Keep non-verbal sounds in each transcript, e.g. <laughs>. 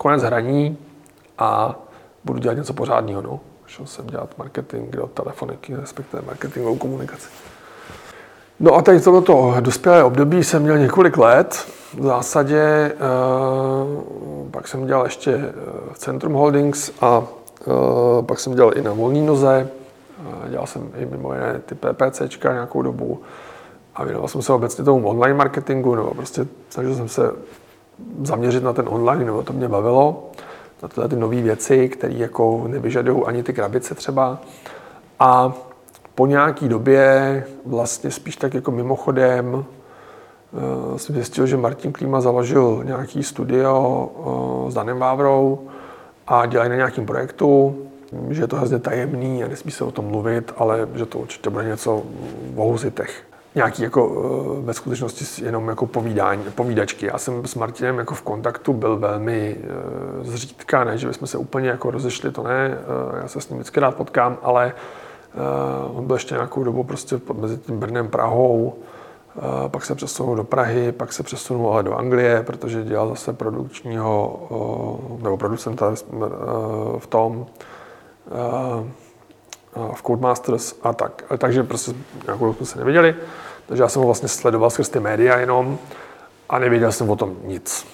konec hraní a budu dělat něco pořádného. No. Šel jsem dělat marketing do telefoniky, respektive marketingovou komunikaci. No a tady tohoto dospělé období jsem měl několik let. V zásadě e, pak jsem dělal ještě v Centrum Holdings a e, pak jsem dělal i na volné noze. Dělal jsem i mimo jiné ty PPCčka nějakou dobu a věnoval jsem se obecně tomu online marketingu, nebo prostě snažil jsem se zaměřit na ten online, nebo to mě bavilo, na tyhle ty nové věci, které jako nevyžadují ani ty krabice třeba. A po nějaký době, vlastně spíš tak jako mimochodem, uh, jsem zjistil, že Martin Klíma založil nějaký studio uh, s Danem Vávrou a dělají na nějakém projektu, že je to hrozně tajemný a nesmí se o tom mluvit, ale že to určitě bude něco o huzitech nějaký jako eh, ve skutečnosti jenom jako povídání, povídačky. Já jsem s Martinem jako v kontaktu byl velmi uh, zřídka, ne, že bychom se úplně jako rozešli, to ne, uh, já se s ním vždycky rád potkám, ale on byl ještě nějakou dobu prostě mezi tím Brnem Prahou, pak se přesunul do Prahy, pak se přesunul ale do Anglie, protože dělal zase produkčního, nebo producenta v tom. V Codemasters a tak. Takže prostě nějakou dobu jsme se neviděli. Takže já jsem ho vlastně sledoval skrz ty média jenom a nevěděl jsem o tom nic.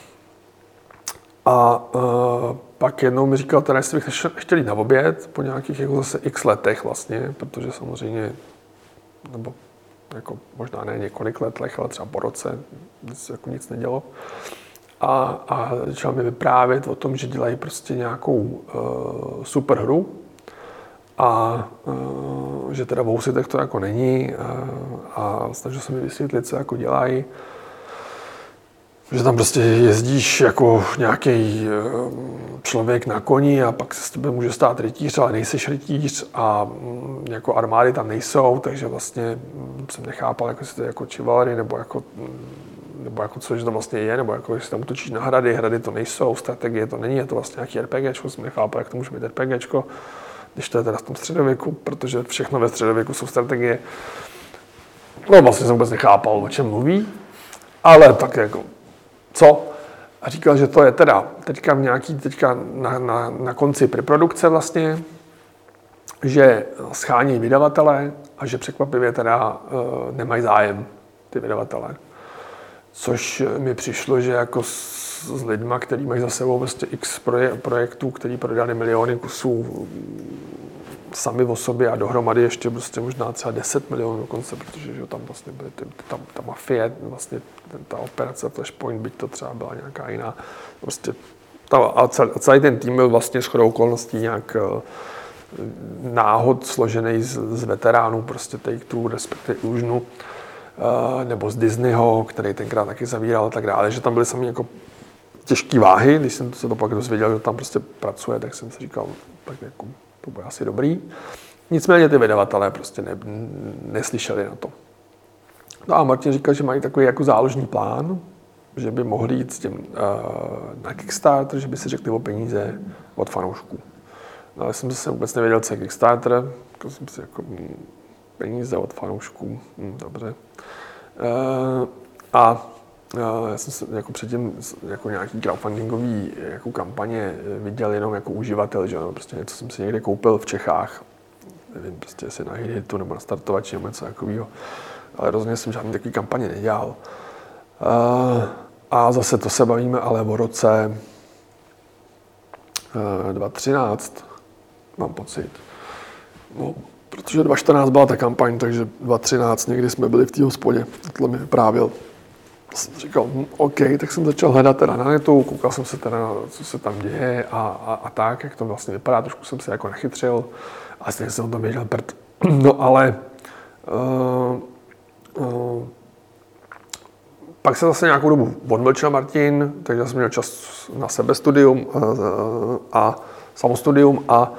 A uh, pak jednou mi říkal, teda jestli bych chtěl jít na oběd po nějakých jako zase x letech vlastně, protože samozřejmě, nebo jako možná ne několik letech, ale třeba po roce, se jako nic nedělo. A, a začal mi vyprávět o tom, že dělají prostě nějakou uh, super hru, a uh, že teda v Housitech to jako není a, a snažil se mi vysvětlit, co jako dělají. Že tam prostě jezdíš jako nějaký člověk na koni a pak se s tebe může stát rytíř, ale nejseš rytíř a mm, jako armády tam nejsou, takže vlastně mm, jsem nechápal, jako jestli to je jako čivalery, nebo jako, mm, nebo jako co, že to vlastně je, nebo jako jestli tam útočíš na hrady, hrady to nejsou, strategie to není, je to vlastně nějaký RPGčko, jsem nechápal, jak to může být RPGčko když to je teda v tom středověku, protože všechno ve středověku jsou strategie. No vlastně jsem vůbec nechápal, o čem mluví, ale tak jako, co? A říkal, že to je teda teďka v nějaký, teďka na, na, na konci preprodukce vlastně, že schání vydavatele a že překvapivě teda uh, nemají zájem ty vydavatele. Což mi přišlo, že jako s, s lidma, kteří mají za sebou prostě x proje, projektů, který prodali miliony kusů sami o sobě a dohromady ještě prostě možná třeba 10 milionů dokonce, protože že tam vlastně byly ty, ta, ta mafie, vlastně ta operace Flashpoint, byť to třeba byla nějaká jiná, prostě ta, a celý ten tým byl vlastně shodou okolností nějak eh, náhod složený z, z veteránů prostě Take-Two, respektive Užnu, nebo z Disneyho, který tenkrát taky zavíral a tak dále, že tam byly sami jako těžké váhy, když jsem se to pak dozvěděl, že tam prostě pracuje, tak jsem si říkal, tak jako to bude asi dobrý. Nicméně ty vydavatelé prostě ne, neslyšeli na to. No a Martin říkal, že mají takový jako záložní plán, že by mohli jít s tím uh, na Kickstarter, že by si řekli o peníze od fanoušků. No, ale jsem zase vůbec nevěděl, co je Kickstarter, jako jsem si jako hm, peníze od fanoušků, hm, dobře. Uh, a já jsem se jako předtím jako nějaký crowdfundingový jako kampaně viděl jenom jako uživatel, že no, prostě něco jsem si někde koupil v Čechách, nevím, prostě jestli na Hitu nebo na startovači nebo něco takového, ale rozhodně jsem žádný takový kampaně nedělal. A zase to se bavíme ale o roce 2013, mám pocit. No, protože 2014 byla ta kampaň, takže 2013 někdy jsme byli v té hospodě, tohle mi vyprávěl říkal, hm, OK, tak jsem začal hledat teda na netu, koukal jsem se teda, co se tam děje a, a, a tak, jak to vlastně vypadá, trošku jsem se jako nechytřil, a stejně jsem o tom věděl prd. <clears throat> No ale uh, uh, pak se zase nějakou dobu odmlčel Martin, takže jsem měl čas na sebe studium uh, a samostudium a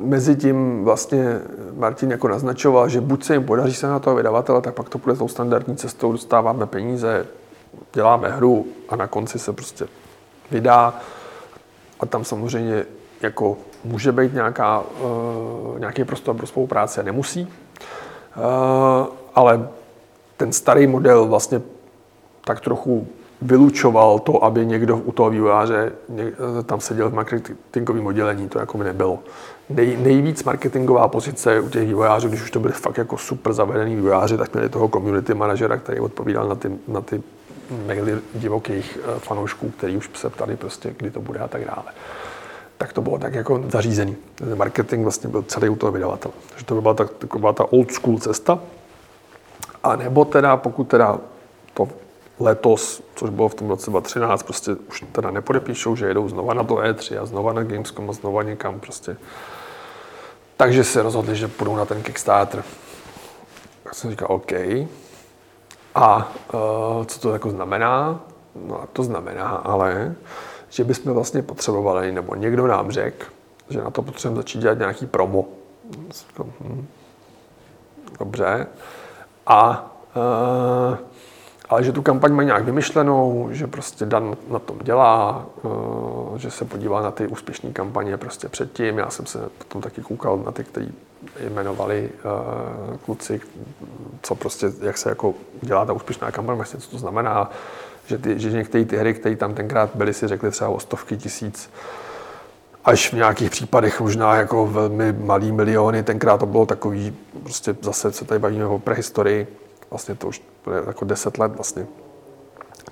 mezi tím vlastně Martin jako naznačoval, že buď se jim podaří se na toho vydavatele, tak pak to půjde tou standardní cestou, dostáváme peníze, děláme hru a na konci se prostě vydá. A tam samozřejmě jako může být nějaká, uh, nějaký prostor pro spolupráci a nemusí. Uh, ale ten starý model vlastně tak trochu vylučoval to, aby někdo u toho vývojáře tam seděl v marketingovém oddělení, to jako by nebylo. Nej, nejvíc marketingová pozice u těch vývojářů, když už to byly fakt jako super zavedený vývojáři, tak měli toho community manažera, který odpovídal na ty, na ty maily divokých eh, fanoušků, který už se ptali prostě, kdy to bude a tak dále. Tak to bylo tak jako zařízený. Ten marketing vlastně byl celý u toho vydavatele. Takže to byla ta, taková ta old school cesta. A nebo teda, pokud teda to letos, což bylo v tom roce 2013, prostě už teda nepodepíšou, že jedou znova na to E3 a znova na Gamescom a znova někam prostě. Takže se rozhodli, že půjdou na ten Kickstarter. Tak jsem říkal, OK. A uh, co to jako znamená? No a to znamená ale, že bychom vlastně potřebovali, nebo někdo nám řekl, že na to potřebujeme začít dělat nějaký promo. Hm. Dobře. A uh, ale že tu kampaň mají nějak vymyšlenou, že prostě Dan na tom dělá, eh, že se podívá na ty úspěšné kampaně prostě předtím. Já jsem se potom taky koukal na ty, kteří jmenovali uh, kluci, co prostě, jak se jako dělá ta úspěšná kampaň, vlastně co to znamená, že, ty, že některé ty hry, které tam tenkrát byly, si řekli třeba o stovky tisíc, až v nějakých případech možná jako velmi malý miliony, tenkrát to bylo takový, prostě zase se tady bavíme o prehistorii, vlastně to už je jako 10 let vlastně,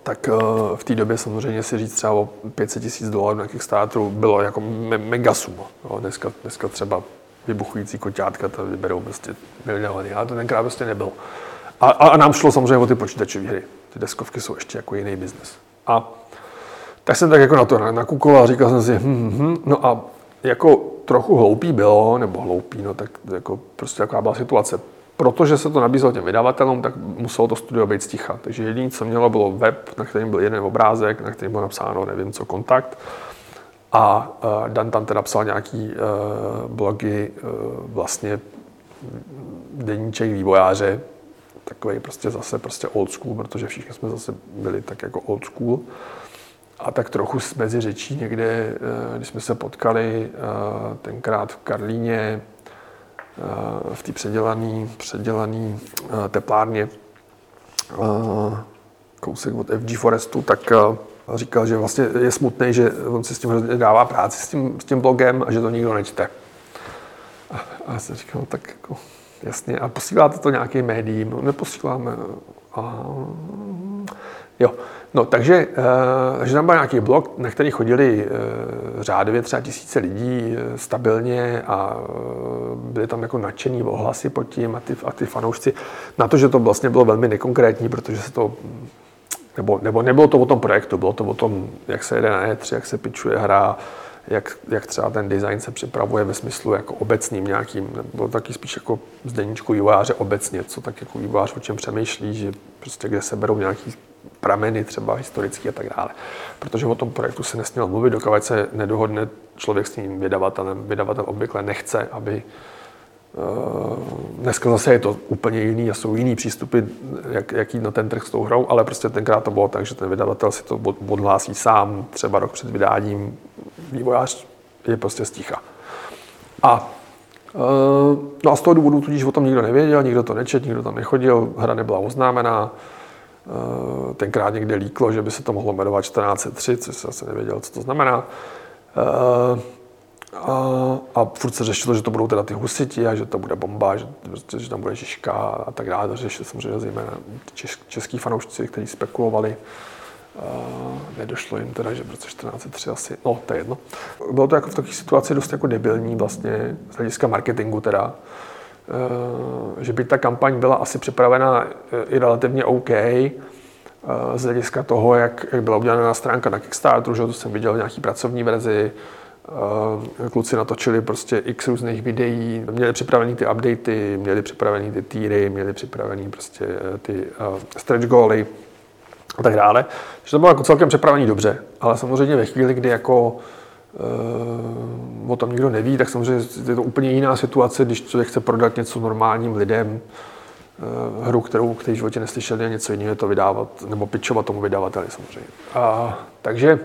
tak uh, v té době samozřejmě si říct třeba o 500 tisíc dolarů na Kickstarteru bylo jako me- mega suma. Dneska, dneska třeba vybuchující koťátka to vyberou prostě miliony, ale to tenkrát prostě nebylo. A, a, a nám šlo samozřejmě o ty počítačové hry. Ty deskovky jsou ještě jako jiný biznes. A tak jsem tak jako na to nakukoval a říkal jsem si, hm, hm, hm, no a jako trochu hloupý bylo, nebo hloupý, no tak jako prostě jaká byla situace protože se to nabízelo těm vydavatelům, tak muselo to studio být sticha. Takže jediné, co mělo, bylo web, na kterém byl jeden obrázek, na kterém bylo napsáno nevím co, kontakt. A uh, Dan tam teda psal nějaký uh, blogy, uh, vlastně deníček vývojáře, takový prostě zase prostě old school, protože všichni jsme zase byli tak jako old school. A tak trochu mezi řečí někde, když jsme se potkali tenkrát v Karlíně, v té předělané předělaný eh, teplárně eh, kousek od FG Forestu, tak eh, říkal, že vlastně je smutný, že on si s tím hrozně dává práci s tím, s tím blogem a že to nikdo nečte. A, a já jsem říkal, tak jako jasně, a posíláte to nějakým médiím? No, neposíláme. A, jo, No, takže, takže tam byl nějaký blog, na který chodili uh, řádově třeba tisíce lidí uh, stabilně a byly tam jako nadšený ohlasy pod tím a ty, a ty fanoušci. Na to, že to vlastně bylo velmi nekonkrétní, protože se to nebo, nebo nebylo to o tom projektu, bylo to o tom, jak se jede na E3, jak se pičuje hra, jak, jak třeba ten design se připravuje ve smyslu jako obecným nějakým, nebo taky spíš jako z deníčku vývojáře obecně, co tak jako vývojář o čem přemýšlí, že prostě kde se berou nějaký prameny třeba historické a tak dále. Protože o tom projektu se nesměl mluvit, dokud se nedohodne člověk s tím vydavatelem. Vydavatel obvykle nechce, aby uh, Dneska zase je to úplně jiný a jsou jiný přístupy, jak, jak jít na ten trh s tou hrou, ale prostě tenkrát to bylo tak, že ten vydavatel si to odhlásí sám, třeba rok před vydáním. Vývojář je prostě sticha. A uh, no a z toho důvodu tudíž o tom nikdo nevěděl, nikdo to nečet, nikdo tam nechodil, hra nebyla oznámená. Eh, tenkrát někde líklo, že by se to mohlo jmenovat 1403, což jsem asi nevěděl, co to znamená. Eh, a, a furt se řešilo, že to budou teda ty husiti a že to bude bomba, že, prostě, že tam bude Žižka a tak dále. To řešili samozřejmě zejména český fanoušci, kteří spekulovali. Uh, nedošlo jim teda, že v roce 1403 asi, no to je jedno. Bylo to jako v takové situaci dost jako debilní vlastně, z hlediska marketingu teda. Eh, že by ta kampaň byla asi připravena eh, i relativně OK, eh, z hlediska toho, jak, jak byla udělaná stránka na Kickstarteru, že to jsem viděl v nějaký pracovní verzi, kluci natočili prostě x různých videí, měli připravený ty updaty, měli připravený ty týry, měli připravený prostě ty stretch goaly a tak dále. Takže to bylo jako celkem připravený dobře, ale samozřejmě ve chvíli, kdy jako o tom nikdo neví, tak samozřejmě je to úplně jiná situace, když člověk chce prodat něco normálním lidem, uh, hru, kterou v životě neslyšeli a něco jiného to vydávat, nebo pitchovat tomu vydavateli samozřejmě. Uh, takže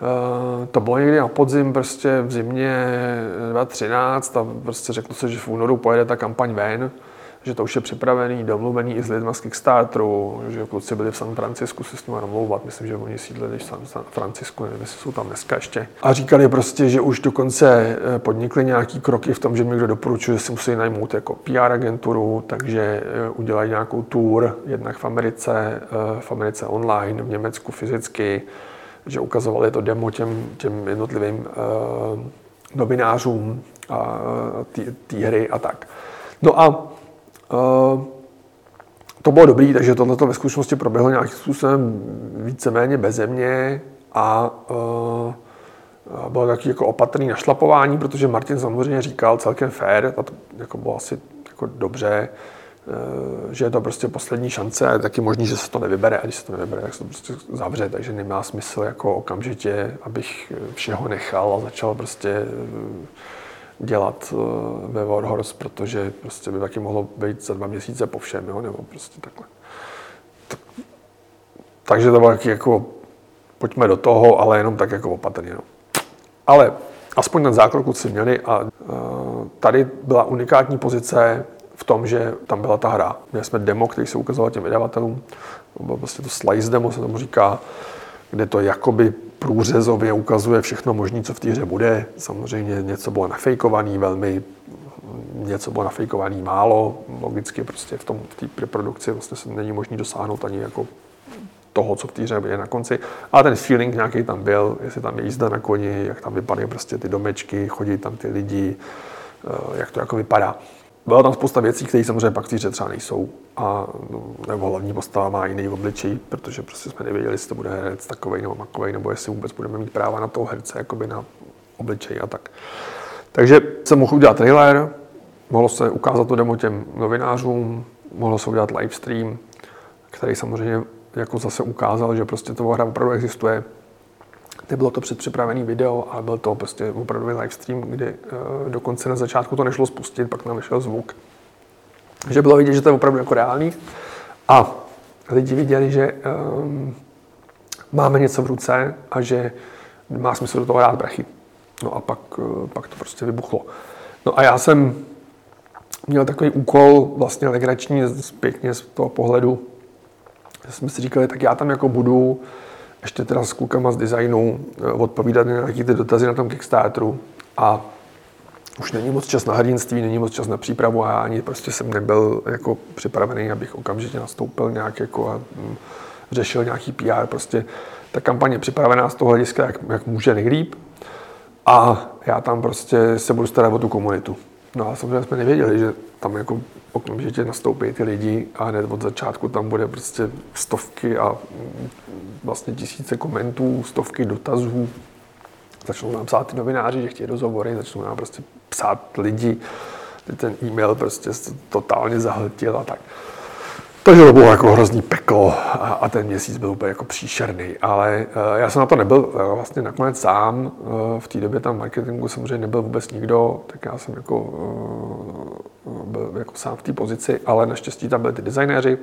Uh, to bylo někdy na podzim, prostě v zimě 2013 a prostě řekl se, že v únoru pojede ta kampaň ven, že to už je připravený, domluvený i s lidmi z Kickstarteru, že kluci byli v San Francisku se s nimi domlouvat, myslím, že oni sídlili v San Francisku, nevím, jestli jsou tam dneska ještě. A říkali prostě, že už dokonce eh, podnikli nějaký kroky v tom, že někdo doporučuje, že si musí najmout jako PR agenturu, takže eh, udělají nějakou tour, jednak v Americe, eh, v Americe online, v Německu fyzicky, že ukazovali to demo těm, těm jednotlivým novinářům a té hry a tak. No a to bylo dobrý, takže tohle ve skutečnosti proběhlo nějakým způsobem víceméně beze mě a uh, bylo taky jako opatrný našlapování, protože Martin samozřejmě říkal celkem fair, a to jako bylo asi jako dobře, Eh, že je to prostě poslední šance a je taky možný, že se to nevybere. A když se to nevybere, tak se to prostě zavře, takže nemá smysl jako okamžitě, abych všeho nechal a začal prostě eh, dělat eh, ve Warhorse, protože prostě by taky mohlo být za dva měsíce po všem, jo, nebo prostě takhle. Takže to bylo jako, pojďme do toho, ale jenom tak jako opatrně. No. Ale aspoň ten zákrok kluci měli a uh, tady byla unikátní pozice v tom, že tam byla ta hra. Měli jsme demo, který se ukazoval těm vydavatelům. Bylo prostě to slice demo, se tomu říká, kde to jakoby průřezově ukazuje všechno možné, co v té hře bude. Samozřejmě něco bylo nafejkovaný velmi, něco bylo nafejkovaný málo. Logicky prostě v tom v té preprodukci vlastně se není možné dosáhnout ani jako toho, co v té hře je na konci. Ale ten feeling nějaký tam byl, jestli tam je jízda na koni, jak tam vypadají prostě ty domečky, chodí tam ty lidi, eh, jak to jako vypadá. Byla tam spousta věcí, které samozřejmě pak v třeba nejsou. A, no, nebo hlavní postava má jiný obličej, protože prostě jsme nevěděli, jestli to bude herec takový nebo makový, nebo jestli vůbec budeme mít práva na toho herce, jakoby na obličej a tak. Takže jsem mohl udělat trailer, mohlo se ukázat to demo těm novinářům, mohlo se udělat livestream, který samozřejmě jako zase ukázal, že prostě to hra opravdu existuje, Nebylo to předpřipravený video, ale byl to prostě opravdu live stream, kdy uh, dokonce na začátku to nešlo spustit, pak nám vyšel zvuk. Že bylo vidět, že to je opravdu jako reálný. A lidi viděli, že um, máme něco v ruce a že má smysl do toho dát brachy. No a pak, uh, pak to prostě vybuchlo. No a já jsem měl takový úkol vlastně legrační pěkně z toho pohledu, že jsme si říkali, tak já tam jako budu ještě teda s klukama z designu eh, odpovídat na nějaké ty dotazy na tom Kickstarteru a už není moc čas na hrdinství, není moc čas na přípravu a já ani prostě jsem nebyl jako připravený, abych okamžitě nastoupil nějak jako a mm, řešil nějaký PR. Prostě ta kampaně je připravená z toho hlediska, jak, jak může nejlíp. A já tam prostě se budu starat o tu komunitu. No a samozřejmě jsme nevěděli, že tam jako okamžitě nastoupí ty lidi a hned od začátku tam bude prostě stovky a vlastně tisíce komentů, stovky dotazů. Začnou nám psát ty novináři, že chtějí rozhovory, začnou nám prostě psát lidi, ten e-mail prostě totálně zahltil a tak. Takže to bylo jako hrozný peklo a, a ten měsíc byl úplně jako příšerný, ale uh, já jsem na to nebyl uh, vlastně nakonec sám, uh, v té době tam marketingu samozřejmě nebyl vůbec nikdo, tak já jsem jako, uh, byl jako sám v té pozici, ale naštěstí tam byli ty designéři,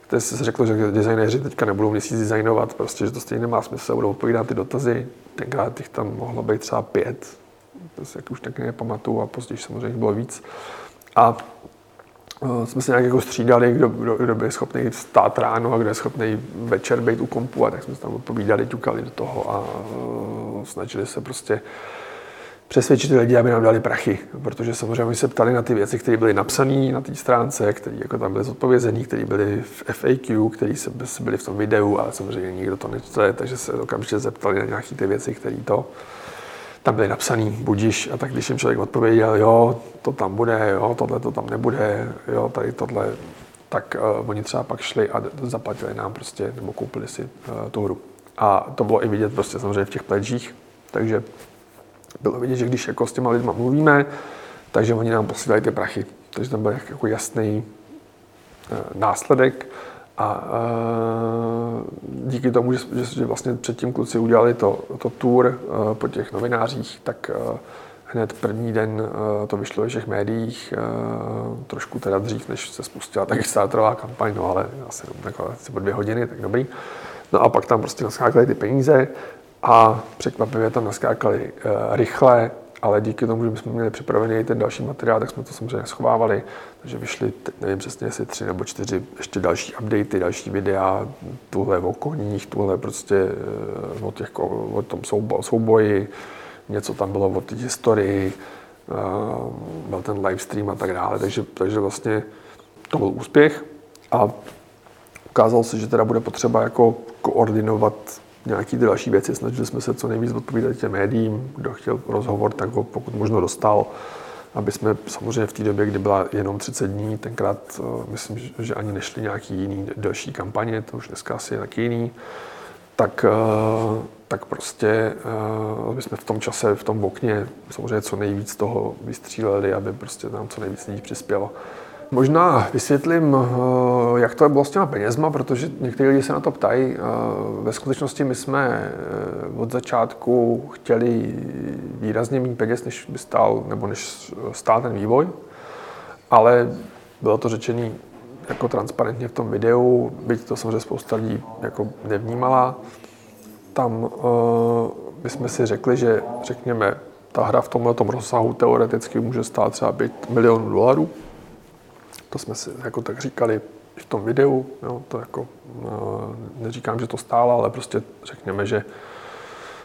kteří se řekl, že designéři teďka nebudou měsíc designovat, prostě, že to stejně nemá smysl, budou odpovídat ty dotazy, tenkrát těch tam mohlo být třeba pět, to si jak už taky nepamatuju a později samozřejmě bylo víc. A jsme se nějak jako střídali, kdo, kdo, kdo by schopný stát ráno a kdo je schopný večer být u kompu a tak jsme se tam odpovídali, ťukali do toho a uh, snažili se prostě přesvědčit lidi, aby nám dali prachy, protože samozřejmě oni se ptali na ty věci, které byly napsané na té stránce, které jako tam byly zodpovězené, které byly v FAQ, které byly v tom videu, ale samozřejmě nikdo to nečte, takže se okamžitě zeptali na nějaké ty věci, které to tam byly napsaný budiš a tak když jim člověk odpověděl, jo, to tam bude, jo, tohle to tam nebude, jo, tady tohle, tak uh, oni třeba pak šli a zaplatili nám prostě, nebo koupili si uh, tu hru. A to bylo i vidět prostě samozřejmě v těch pledžích, takže bylo vidět, že když jako s těma lidma mluvíme, takže oni nám posílají ty prachy. Takže tam byl jako jasný uh, následek a uh, díky tomu, že, že, vlastně předtím kluci udělali to, to tour uh, po těch novinářích, tak uh, hned první den to vyšlo ve všech médiích, trošku teda dřív, než se spustila ta Kickstarterová kampaň, no ale asi, jako, po dvě hodiny, tak dobrý. No a pak tam prostě naskákaly ty peníze a překvapivě tam naskákaly rychle ale díky tomu, že jsme měli připravený ten další materiál, tak jsme to samozřejmě schovávali, takže vyšly, nevím přesně, jestli tři nebo čtyři ještě další updaty, další videa, tuhle o koních, tuhle prostě eh, o, těch, o tom souboji, něco tam bylo o té historii, eh, byl ten livestream a tak dále, takže, takže vlastně to byl úspěch a ukázalo se, že teda bude potřeba jako koordinovat nějaký ty další věci. Snažili jsme se co nejvíc odpovídat těm médiím. Kdo chtěl rozhovor, tak ho pokud možno dostal. Aby jsme samozřejmě v té době, kdy byla jenom 30 dní, tenkrát eh, myslím, že ani nešli nějaký jiný další kampaně, to už dneska asi je taky jiný, tak, eh, tak prostě eh, aby jsme v tom čase, v tom okně samozřejmě co nejvíc toho vystříleli, aby prostě tam co nejvíc lidí přispělo. Možná vysvětlím, eh, jak to bylo s těma penězma, protože někteří lidi se na to ptají. Eh, ve skutečnosti my jsme eh, od začátku chtěli výrazně méně peněz, než by stál, nebo než stál ten vývoj, ale bylo to řečené jako transparentně v tom videu, byť to samozřejmě spousta lidí jako nevnímala. Tam bychom si řekli, že řekněme, ta hra v tomhle rozsahu teoreticky může stát třeba 5 milionů dolarů, to jsme si jako tak říkali v tom videu, jo, to jako, no, neříkám, že to stálo, ale prostě řekněme, že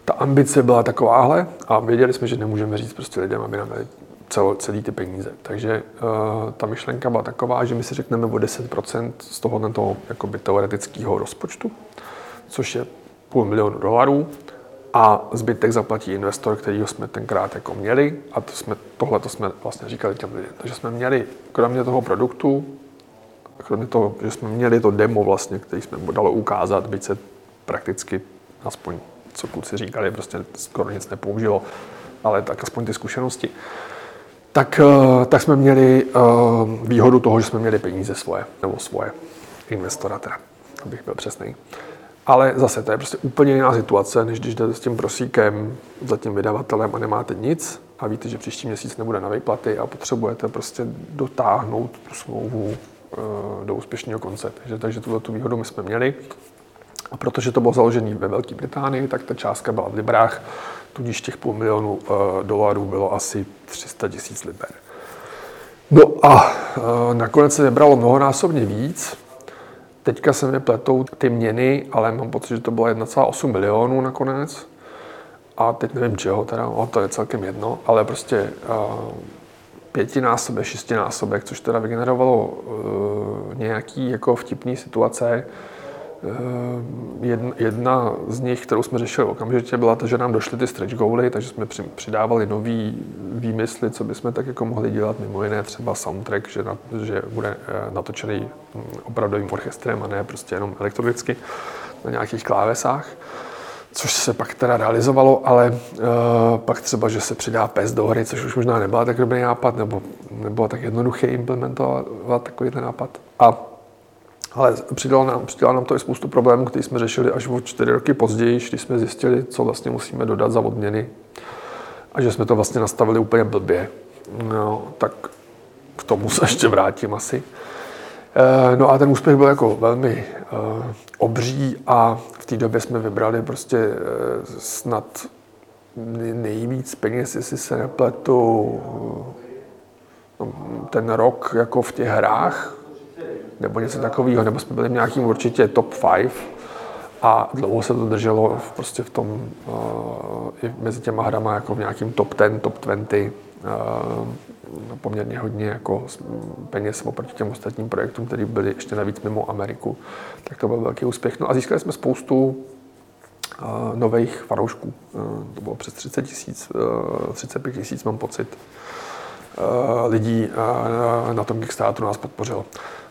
ta ambice byla takováhle a věděli jsme, že nemůžeme říct prostě lidem, aby nám dali celo, celý ty peníze. Takže uh, ta myšlenka byla taková, že my si řekneme o 10% z toho, toho jakoby teoretického rozpočtu, což je půl milionu dolarů a zbytek zaplatí investor, který jsme tenkrát jako měli a to jsme, tohle to jsme vlastně říkali těm lidem. Takže jsme měli, kromě toho produktu, kromě toho, že jsme měli to demo vlastně, který jsme dalo ukázat, byť se prakticky aspoň, co kluci říkali, prostě skoro nic nepoužilo, ale tak aspoň ty zkušenosti, tak, eh, tak jsme měli eh, výhodu toho, že jsme měli peníze svoje, nebo svoje investora teda, abych byl přesný. Ale zase to je prostě úplně jiná situace, než když jdete s tím prosíkem za tím vydavatelem a nemáte nic a víte, že příští měsíc nebude na výplaty a potřebujete prostě dotáhnout tu smlouvu eh, do úspěšného konce. Takže, takže tuto tu výhodu my jsme měli. A protože to bylo založené ve Velké Británii, tak ta částka byla v librách, tudíž těch půl milionu uh, dolarů bylo asi 300 tisíc liber. No a uh, nakonec se vybralo mnohonásobně víc, Teďka se mi pletou ty měny, ale mám pocit, že to bylo 1,8 milionů nakonec. A teď nevím čeho teda, o, to je celkem jedno, ale prostě uh, pětinásobek, šestinásobek, což teda vygenerovalo uh, nějaký jako vtipný situace, Eh, jedna z nich, kterou jsme řešili okamžitě, byla ta, že nám došly ty stretch goaly, takže jsme přidávali nový výmysly, co bychom tak jako mohli dělat, mimo jiné třeba soundtrack, že, na, že bude eh, natočený hm, opravdovým orchestrem a ne prostě jenom elektronicky na nějakých klávesách což se pak teda realizovalo, ale uh, pak třeba, že se přidá pes do hry, což už možná nebyla tak dobrý nápad, nebo nebylo tak jednoduché implementovat takový ten nápad. A ale přidalo nám, přidalo nám to i spoustu problémů, které jsme řešili až o čtyři roky později, když jsme zjistili, co vlastně musíme dodat za odměny a že jsme to vlastně nastavili úplně blbě. No, tak k tomu se ještě vrátím asi. Eh, no a ten úspěch byl jako velmi uh, obří a v té době jsme vybrali prostě uh, snad nejvíc peněz, jestli se nepletu, ten rok jako v těch hrách, nebo něco takového, nebo jsme byli v nějakým určitě top 5 a dlouho se to drželo prostě v tom, uh, mezi těma hrama jako v nějakým top 10, top 20, uh, no, poměrně hodně jako peněz oproti těm ostatním projektům, které byly ještě navíc mimo Ameriku, tak to byl velký úspěch. No a získali jsme spoustu uh, nových fanoušků. Uh, to bylo přes 30 tisíc, uh, 35 tisíc mám pocit lidí na tom Kickstarteru nás podpořilo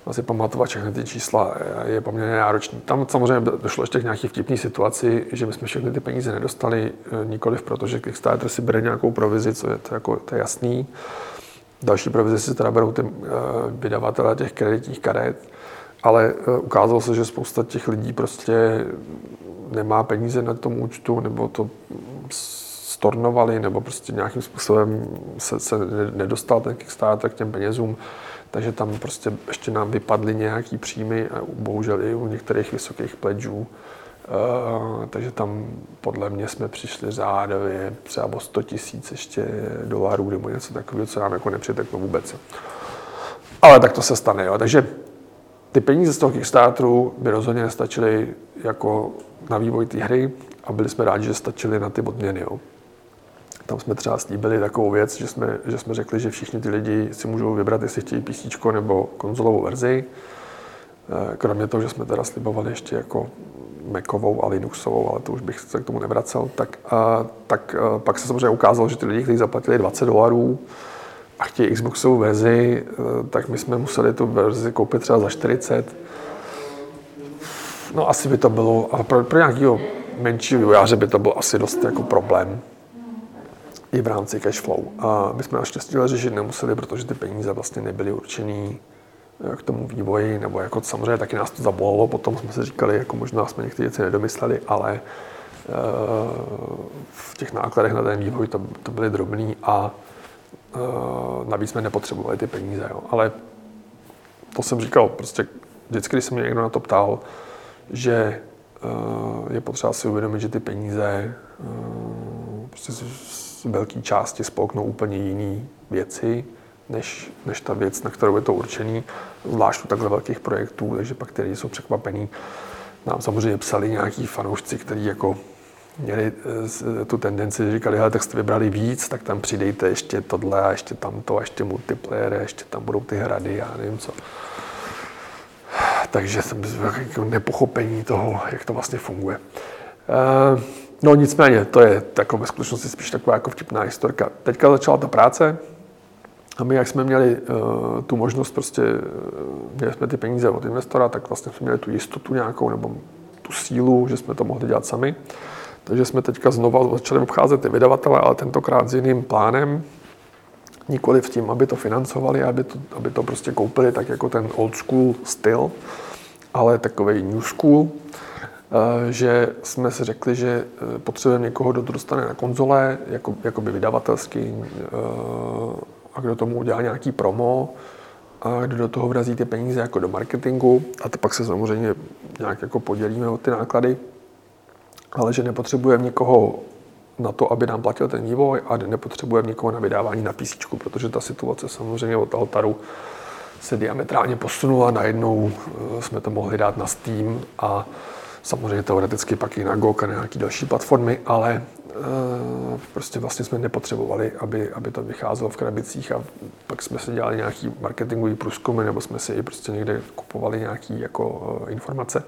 asi pamatovat všechny ty čísla je poměrně náročný. Tam samozřejmě došlo ještě k nějaký vtipný situaci, že my jsme všechny ty peníze nedostali eh, nikoliv proto, že Kickstarter si bere nějakou provizi, co je to, jako, to je jasný. Další provizi si teda berou ty uh, vydavatele těch kreditních karet, ale ukázalo se, že spousta těch lidí prostě nemá peníze na tom účtu, nebo to stornovali, nebo prostě nějakým způsobem se, se nedostal ten Kickstarter k těm penězům takže tam prostě ještě nám vypadly nějaký příjmy a bohužel i u některých vysokých pledžů Uh, takže tam podle mě jsme přišli řádově třeba o 100 tisíc ještě dolarů nebo něco takového, co nám jako nepřiteklo vůbec. Ale tak to se stane, jo. Takže ty peníze z toho Kickstarteru by rozhodně nestačily jako na vývoj té hry a byli jsme rádi, že stačily na ty odměny. Jo. Tam jsme třeba slíbili takovou věc, že jsme, že jsme řekli, že všichni ty lidi si můžou vybrat, jestli chtějí PC nebo konzolovou verzi. Eh, kromě toho, že jsme teda slibovali ještě jako Macovou a Linuxovou, ale to už bych se k tomu nevracel, tak, a, tak a pak se samozřejmě ukázalo, že ty lidi, kteří zaplatili 20 dolarů a chtějí Xboxovou verzi, eh, tak my jsme museli tu verzi koupit třeba za 40. No asi by to bylo, ale pro, pro nějakého menšího vývojáře by to byl asi dost jako problém i v rámci cash flow. A my jsme naštěstí řešit nemuseli, protože ty peníze vlastně nebyly určený k tomu vývoji, nebo jako samozřejmě taky nás to zabolilo, potom jsme si říkali, jako možná jsme některé věci nedomysleli, ale eh, v těch nákladech na ten vývoj to, to byly drobný a eh, navíc jsme nepotřebovali ty peníze. Jo. Ale to jsem říkal, prostě vždycky, když se mě někdo na to ptal, že eh, je potřeba si uvědomit, že ty peníze prostě z velké části spolknou úplně jiné věci, než, než ta věc, na kterou je to určený, zvlášť u takhle velkých projektů, takže pak ty lidi jsou překvapení. Nám samozřejmě psali nějaký fanoušci, kteří jako měli eh, tu tendenci, že říkali, hele, tak jste vybrali víc, tak tam přidejte ještě tohle a ještě tamto a ještě multiplayer, a ještě tam budou ty hrady a nevím co. Takže jsem jako nepochopení toho, jak to vlastně funguje. Eh, no nicméně, to je jako ve skutečnosti spíš taková jako vtipná historka. Teďka začala ta práce, a my, jak jsme měli uh, tu možnost, prostě uh, měli jsme ty peníze od investora, tak vlastně jsme měli tu jistotu nějakou nebo tu sílu, že jsme to mohli dělat sami. Takže jsme teďka znova začali obcházet ty vydavatele, ale tentokrát s jiným plánem. Nikoli v tím, aby to financovali, aby to, aby to prostě koupili tak jako ten old school styl, ale takový new school, eh, že jsme si řekli, že potřebujeme někoho, kdo to dostane na konzole, jako, jakoby vydavatelsky, a kdo tomu udělá nějaký promo a kdo do toho vrazí ty peníze jako do marketingu. A to pak se samozřejmě nějak jako podělíme o ty náklady, ale že nepotřebujeme někoho na to, aby nám platil ten vývoj a nepotřebujeme někoho na vydávání na PC, protože ta situace samozřejmě od Altaru se diametrálně posunula, najednou eh, jsme to mohli dát na Steam a samozřejmě teoreticky pak i na GOG a nějaké další platformy, ale Eh, prostě vlastně jsme nepotřebovali, aby, aby to vycházelo v krabicích a pak jsme si dělali nějaký marketingový průzkumy nebo jsme si i prostě někde kupovali nějaké jako eh, informace.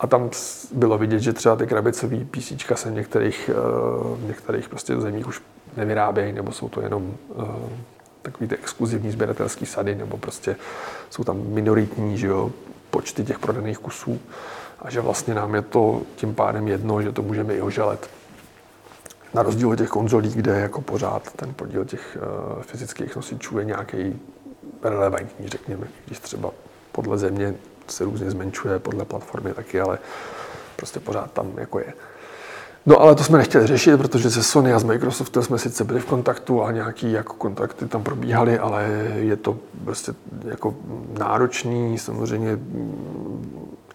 A tam bylo vidět, že třeba ty krabicové PC se v některých, eh, v některých prostě zemích už nevyrábějí, nebo jsou to jenom takový ty exkluzivní sběratelské sady, nebo prostě jsou tam minoritní že jo, počty těch prodaných kusů. A že vlastně nám je to tím pádem jedno, že to můžeme i oželet. Na rozdíl od těch konzolí, kde jako pořád ten podíl těch uh, fyzických nosičů je nějaký relevantní, řekněme, když třeba podle země se různě zmenšuje, podle platformy taky, ale prostě pořád tam jako je. No ale to jsme nechtěli řešit, protože se Sony a s Microsoftem jsme sice byli v kontaktu a nějaký jako kontakty tam probíhaly, ale je to prostě jako náročný. Samozřejmě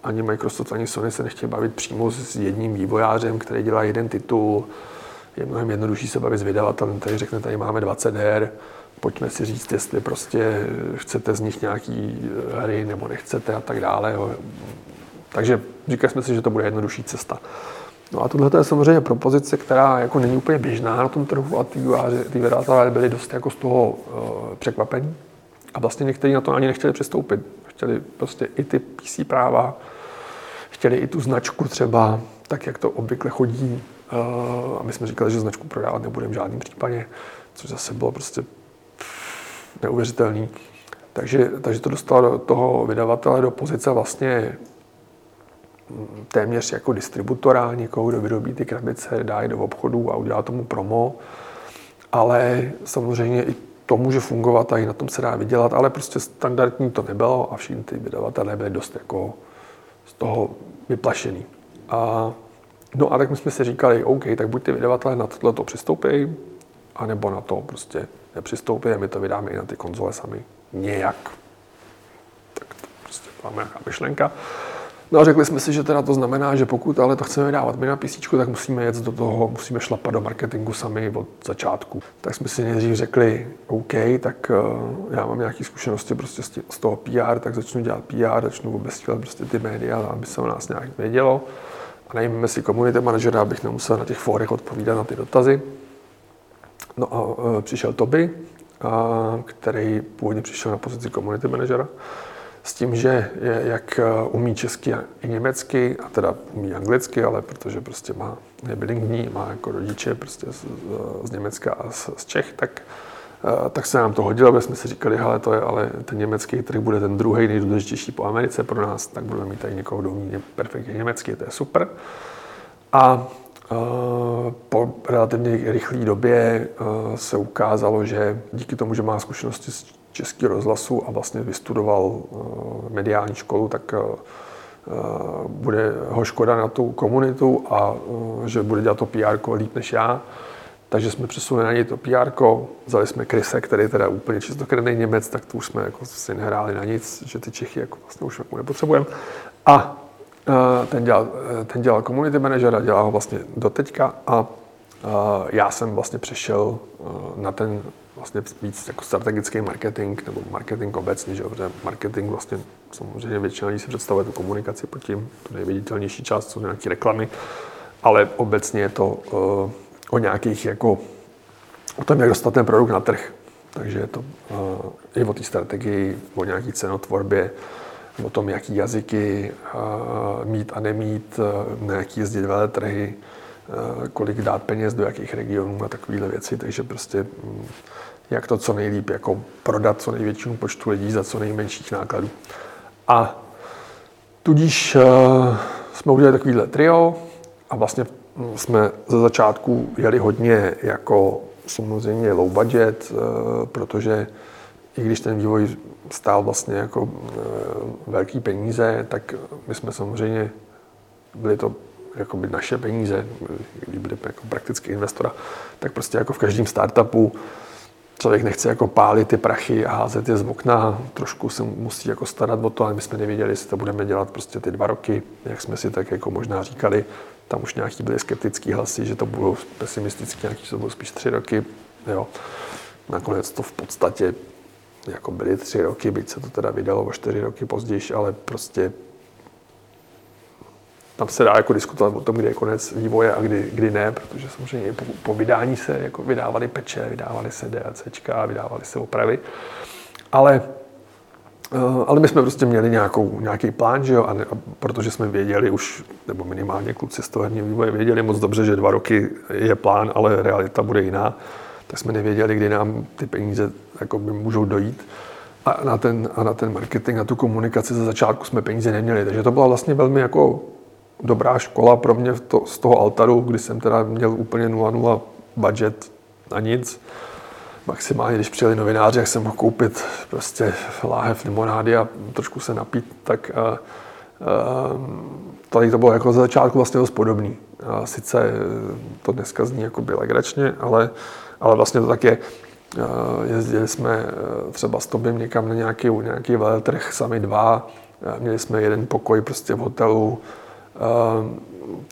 ani Microsoft, ani Sony se nechtějí bavit přímo s jedním vývojářem, který dělá jeden titul je mnohem jednodušší se bavit s vydavatelem, který řekne, tady máme 20 her, pojďme si říct, jestli prostě chcete z nich nějaký hry nebo nechcete a tak dále. Takže říkali jsme si, že to bude jednodušší cesta. No a tohle je samozřejmě propozice, která jako není úplně běžná na tom trhu a ty, vydavatelé byli dost jako z toho uh, překvapení. A vlastně někteří na to ani nechtěli přistoupit. Chtěli prostě i ty PC práva, chtěli i tu značku třeba, tak jak to obvykle chodí Eh, a my jsme říkali, že značku prodávat nebudeme v žádném případě, což zase bylo prostě neuvěřitelný. Takže, takže to dostalo do toho vydavatele do pozice vlastně mm, téměř jako distributora, někoho, kdo vyrobí ty krabice, dá je do obchodu a udělá tomu promo. Ale samozřejmě i to může fungovat a i na tom se dá vydělat, ale prostě standardní to nebylo a všichni ty vydavatelé byli dost jako z toho vyplašený. A No a tak my jsme si říkali, OK, tak buď ty vydavatelé na tohle to přistoupí, anebo na to prostě nepřistoupí a my to vydáme i na ty konzole sami nějak. Tak to prostě byla nějaká myšlenka. No a řekli jsme si, že teda to znamená, že pokud ale to chceme dávat my na písíčku, tak musíme jet do toho, musíme šlapat do marketingu sami od začátku. Tak jsme si nejdřív řekli, OK, tak uh, já mám nějaké zkušenosti prostě z toho PR, tak začnu dělat PR, začnu obestívat prostě ty média, aby se o nás nějak vědělo. A najmeme si komunity manažera, abych nemusel na těch fórech odpovídat na ty dotazy. No a uh, přišel Toby, uh, který původně přišel na pozici komunity manažera s tím, že je, jak eh, umí česky i německy, a teda umí anglicky, ale protože prostě má, je bilingní, má jako rodiče prostě z, z Německa a z, z Čech, tak, eh, tak se nám to hodilo, protože jsme si říkali, hele, to je ale ten německý trh bude ten druhý nejdůležitější po Americe pro nás, tak budeme mít tady někoho, kdo umí perfektně německy, to je super. A eh, po relativně rychlé době se ukázalo, že díky tomu, že má zkušenosti s Český rozhlasu a vlastně vystudoval eh, mediální školu, tak eh, eh, bude ho škoda na tu komunitu a že bude dělat to PR líp než já. Takže jsme přesunuli na něj to PR, vzali jsme Krise, který teda úplně čistokrevný Němec, tak to už jsme jako si nehráli na nic, že ty Čechy jako vlastně už jako nepotřebujeme. A ten dělal, ten dělal community manažera, dělal ho vlastně do teďka a já jsem vlastně přešel na ten vlastně víc jako strategický marketing nebo marketing obecně, že protože marketing vlastně samozřejmě většina lidí si představuje tu komunikaci pod tím, to nejviditelnější část, jsou nějaké reklamy, ale obecně je to uh, o nějakých jako o tom, jak dostat ten produkt na trh. Takže je to uh, i o té strategii, o nějaké cenotvorbě, o tom, jaký jazyky uh, mít a nemít, uh, na jaký jezdit trhy, uh, kolik dát peněz do jakých regionů a takovéhle věci. Takže prostě um, jak to co nejlíp jako prodat co největšímu počtu lidí za co nejmenších nákladů. A tudíž uh, jsme udělali takovýhle trio a vlastně jsme ze začátku jeli hodně jako samozřejmě low budget, uh, protože i když ten vývoj stál vlastně jako velký peníze, tak my jsme samozřejmě byli to jako by naše peníze, když budeme jako praktický investora, tak prostě jako v každém startupu člověk nechce jako pálit ty prachy a házet je z okna, trošku se musí jako starat o to, ale my jsme nevěděli, jestli to budeme dělat prostě ty dva roky, jak jsme si tak jako možná říkali. Tam už nějaký byly skeptický hlasy, že to budou pesimistický, nějaký, že to budou spíš tři roky. Jo. Nakonec to v podstatě jako byly tři roky, byť se to teda vydalo o čtyři roky později, ale prostě tam se dá jako diskutovat o tom, kdy je konec vývoje a kdy, kdy ne, protože samozřejmě po, po vydání se jako vydávaly peče, vydávaly se DLCčka, vydávaly se opravy. Ale, uh, ale my jsme prostě měli nějakou, nějaký plán, že jo, a, ne, a protože jsme věděli už, nebo minimálně kluci z toho vývoje věděli moc dobře, že dva roky je plán, ale realita bude jiná, tak jsme nevěděli, kdy nám ty peníze jako by můžou dojít. A na, ten, a na ten marketing, na tu komunikaci ze začátku jsme peníze neměli. Takže to byla vlastně velmi jako dobrá škola pro mě to, z toho altaru, kdy jsem teda měl úplně 0,0 budget na nic. Maximálně, když přijeli novináři, jak jsem mohl koupit prostě láhev limonády a trošku se napít, tak uh, uh, tady to bylo jako za začátku vlastně dost podobný. A sice to dneska zní jako legračně, ale, ale vlastně to tak je. Jezdili jsme třeba s Tobím někam na nějaký, nějaký veletrh, sami dva. Měli jsme jeden pokoj prostě v hotelu,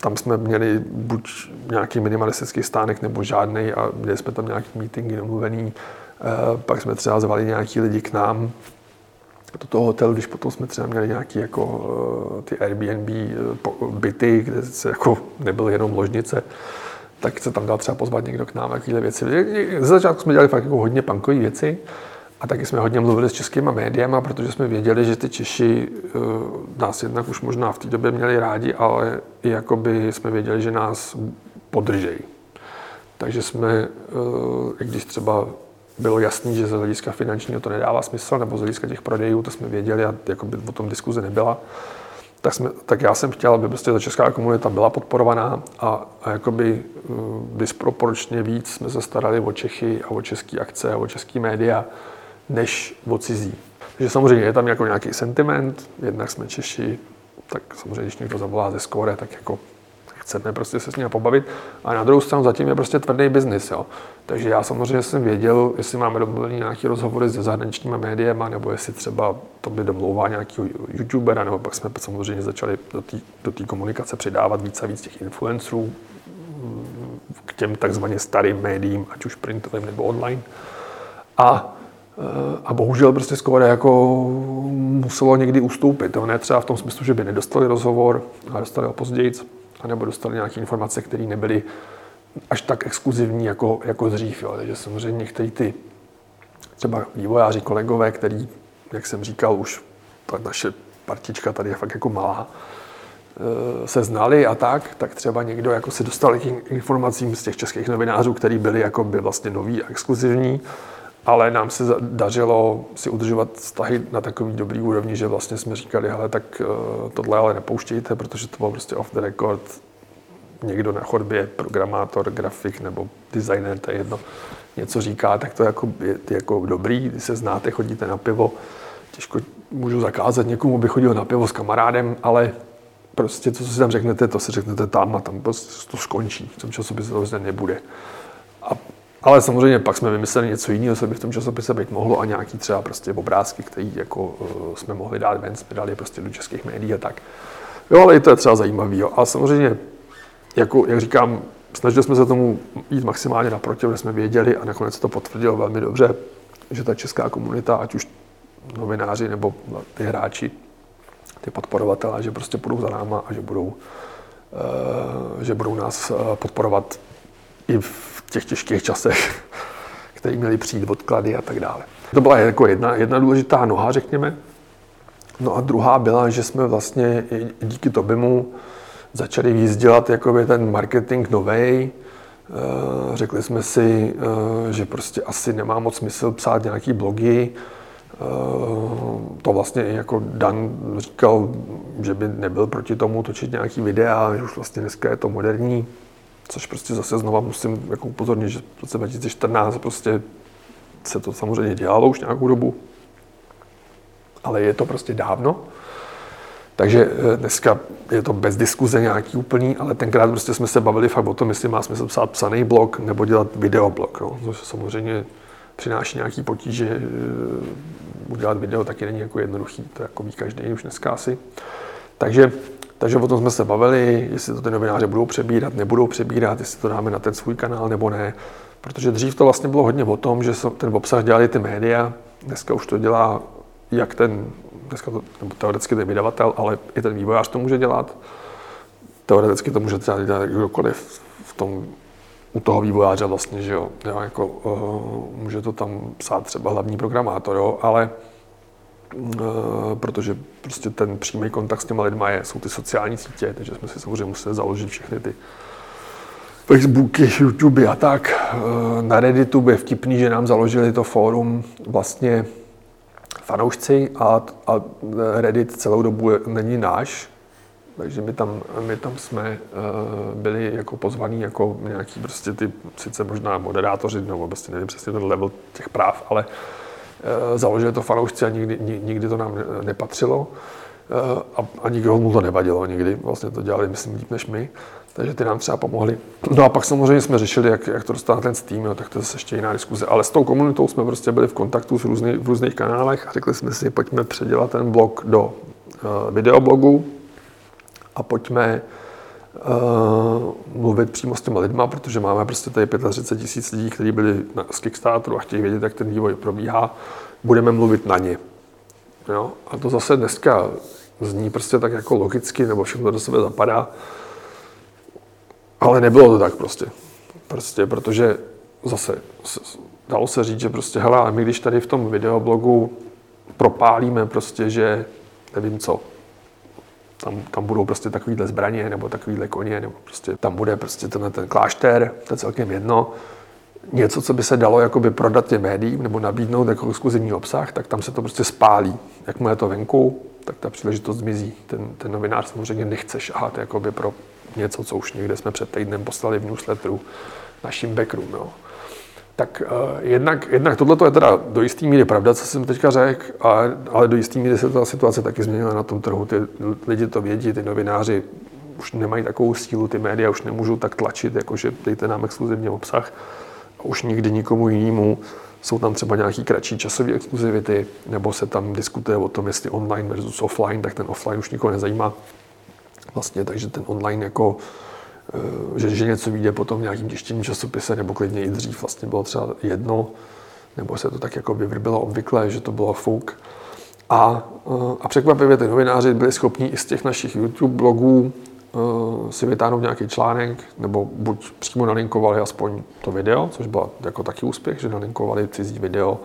tam jsme měli buď nějaký minimalistický stánek nebo žádný a měli jsme tam nějaký meetingy domluvený. Ehm, pak jsme třeba zvali nějaký lidi k nám do toho hotelu, když potom jsme třeba měli nějaký jako eh, ty Airbnb eh, byty, kde se jako nebyl jenom ložnice, tak se tam dal třeba pozvat někdo k nám, takovéhle věci. Ze začátku jsme dělali fakt jako hodně punkové věci, a taky jsme hodně mluvili s českýma médiama, protože jsme věděli, že ty Češi uh, nás jednak už možná v té době měli rádi, ale i jakoby jsme věděli, že nás podržejí. Takže jsme, uh, i když třeba bylo jasný, že z hlediska finančního to nedává smysl, nebo z hlediska těch prodejů, to jsme věděli a jakoby o tom diskuze nebyla, tak, jsme, tak já jsem chtěl, aby prostě ta česká komunita byla podporovaná a, a jakoby uh, disproporčně víc jsme se starali o Čechy a o české akce a o české média, než o cizí. Takže samozřejmě je tam jako nějaký sentiment, jednak jsme Češi, tak samozřejmě, když někdo zavolá ze skóre, tak jako chceme prostě se s ním pobavit. A na druhou stranu zatím je prostě tvrdý biznis. Jo. Takže já samozřejmě jsem věděl, jestli máme domluvený nějaký rozhovory se zahraničními médiemi, nebo jestli třeba to by domlouvá nějakého youtubera, nebo pak jsme samozřejmě začali do té komunikace přidávat více a víc těch influencerů k těm takzvaně starým médiím, ať už printovým nebo online. A a bohužel prostě Skoda jako muselo někdy ustoupit. To ne třeba v tom smyslu, že by nedostali rozhovor, a dostali ho později, anebo dostali nějaké informace, které nebyly až tak exkluzivní jako, jako dřív. Jo. Takže samozřejmě některý ty třeba vývojáři, kolegové, který, jak jsem říkal, už ta naše partička tady je fakt jako malá, eh, se znali a tak, tak třeba někdo jako si dostal k informacím z těch českých novinářů, který byli jako by vlastně noví a exkluzivní, ale nám se dařilo si udržovat vztahy na takový dobrý úrovni, že vlastně jsme říkali, hele, tak eh, tohle ale nepouštějte, protože to bylo prostě off the record. Někdo na chodbě, programátor, grafik nebo designer, to je jedno, něco říká, tak to jako, je jako dobrý, když se znáte, chodíte na pivo, těžko můžu zakázat někomu, by chodil na pivo s kamarádem, ale prostě to, co si tam řeknete, to si řeknete tam a tam prostě to skončí. V tom časopise to prostě nebude. A ale samozřejmě pak jsme vymysleli něco jiného, co by v tom časopise být mohlo a nějaký třeba prostě obrázky, které jako uh, jsme mohli dát ven, jsme dali prostě do českých médií a tak. Jo, ale i to je třeba zajímavý. Jo. A samozřejmě, jako, jak říkám, snažili jsme se tomu jít maximálně naproti, protože jsme věděli a nakonec to potvrdilo velmi dobře, že ta česká komunita, ať už novináři nebo ty hráči, ty podporovatelé, že prostě půjdou za náma a že budou, uh, že budou nás uh, podporovat i v těch těžkých časech, <laughs> které měly přijít odklady a tak dále. To byla jako jedna, jedna důležitá noha, řekněme. No a druhá byla, že jsme vlastně díky Tobimu začali víc dělat jakoby ten marketing novej. Eh, řekli jsme si, eh, že prostě asi nemá moc smysl psát nějaký blogy. Eh, to vlastně jako Dan říkal, že by nebyl proti tomu točit nějaký videa, že už vlastně dneska je to moderní což prostě zase znova musím jako upozornit, že v roce 2014 prostě se to samozřejmě dělalo už nějakou dobu, ale je to prostě dávno. Takže eh, dneska je to bez diskuze nějaký úplný, ale tenkrát prostě jsme se bavili fakt o tom, jestli má smysl psát psaný blog nebo dělat videoblog. No. Což samozřejmě přináší nějaký potíže. Eh, udělat video taky není jako jednoduchý, to jako ví každý už dneska asi. Takže takže o tom jsme se bavili, jestli to ty novináři budou přebírat, nebudou přebírat, jestli to dáme na ten svůj kanál nebo ne. Protože dřív to vlastně bylo hodně o tom, že ten obsah dělali ty média, dneska už to dělá jak ten, dneska to, nebo teoreticky ten vydavatel, ale i ten vývojář to může dělat. Teoreticky to může třeba dělat kdokoliv v tom, u toho vývojáře vlastně, že jo. jo jako, uh, může to tam psát třeba hlavní programátor, jo, ale protože prostě ten přímý kontakt s těma lidma je, jsou ty sociální sítě, takže jsme si samozřejmě museli založit všechny ty Facebooky, YouTube a tak. Eh, na Redditu by vtipný, že nám založili to fórum vlastně fanoušci a, a Reddit celou dobu není náš, takže my tam, my tam jsme uh, byli jako pozvaní jako nějaký prostě ty, sice možná moderátoři, nebo prostě nevím přesně ten level těch práv, ale uh, Eh, založili to fanoušci a nikdy, nikdy to nám nepatřilo. Eh, a, a nikdo mu to nevadilo nikdy, vlastně to dělali, myslím, líp než my, takže ty nám třeba pomohli. No a pak samozřejmě jsme řešili, jak, jak to dostat ten Steam, no, tak to je zase ještě jiná diskuze. Ale s tou komunitou jsme prostě byli v kontaktu s různý, v různých kanálech a řekli jsme si, pojďme předělat ten blog do uh, videoblogu a pojďme uh, mluvit přímo s těma lidma, protože máme prostě tady 35 tisíc lidí, kteří byli na, z Kickstarteru a chtějí vědět, jak ten vývoj probíhá. Budeme mluvit na ně. Jo? A to zase dneska zní prostě tak jako logicky, nebo všechno do sebe zapadá. Ale nebylo to tak prostě. Prostě, protože zase dalo se říct, že prostě, hele, my když tady v tom videoblogu propálíme prostě, že nevím co, tam, tam budou prostě takovýhle zbraně nebo takovýhle koně, nebo prostě tam bude prostě ten, ten klášter, to je celkem jedno. Něco, co by se dalo jakoby prodat těm médiím nebo nabídnout jako exkluzivní obsah, tak tam se to prostě spálí. Jakmile je to venku, tak ta příležitost zmizí. Ten, ten novinář samozřejmě nechce šahat jakoby pro něco, co už někde jsme před týdnem poslali v newsletteru našim backroom. Jo tak uh, jednak, jednak tohle je teda do jisté míry pravda, co jsem teďka řekl, ale, ale do jisté míry se ta situace taky změnila na tom trhu. Ty lidi to vědí, ty novináři už nemají takovou sílu, ty média už nemůžou tak tlačit, jakože dejte nám exkluzivně obsah a už nikdy nikomu jinému. Jsou tam třeba nějaký kratší časové exkluzivity, nebo se tam diskutuje o tom, jestli online versus offline, tak ten offline už nikoho nezajímá. Vlastně, takže ten online jako že, že něco vyjde potom v nějakým tištěným časopise, nebo klidně i dřív vlastně bylo třeba jedno, nebo se to tak jako vyvrbilo obvykle, že to bylo fouk. A, eh, a překvapivě ty novináři byli schopni i z těch našich YouTube blogů eh, si vytáhnout nějaký článek, nebo buď přímo nalinkovali aspoň to video, což byl jako taky úspěch, že nalinkovali cizí video,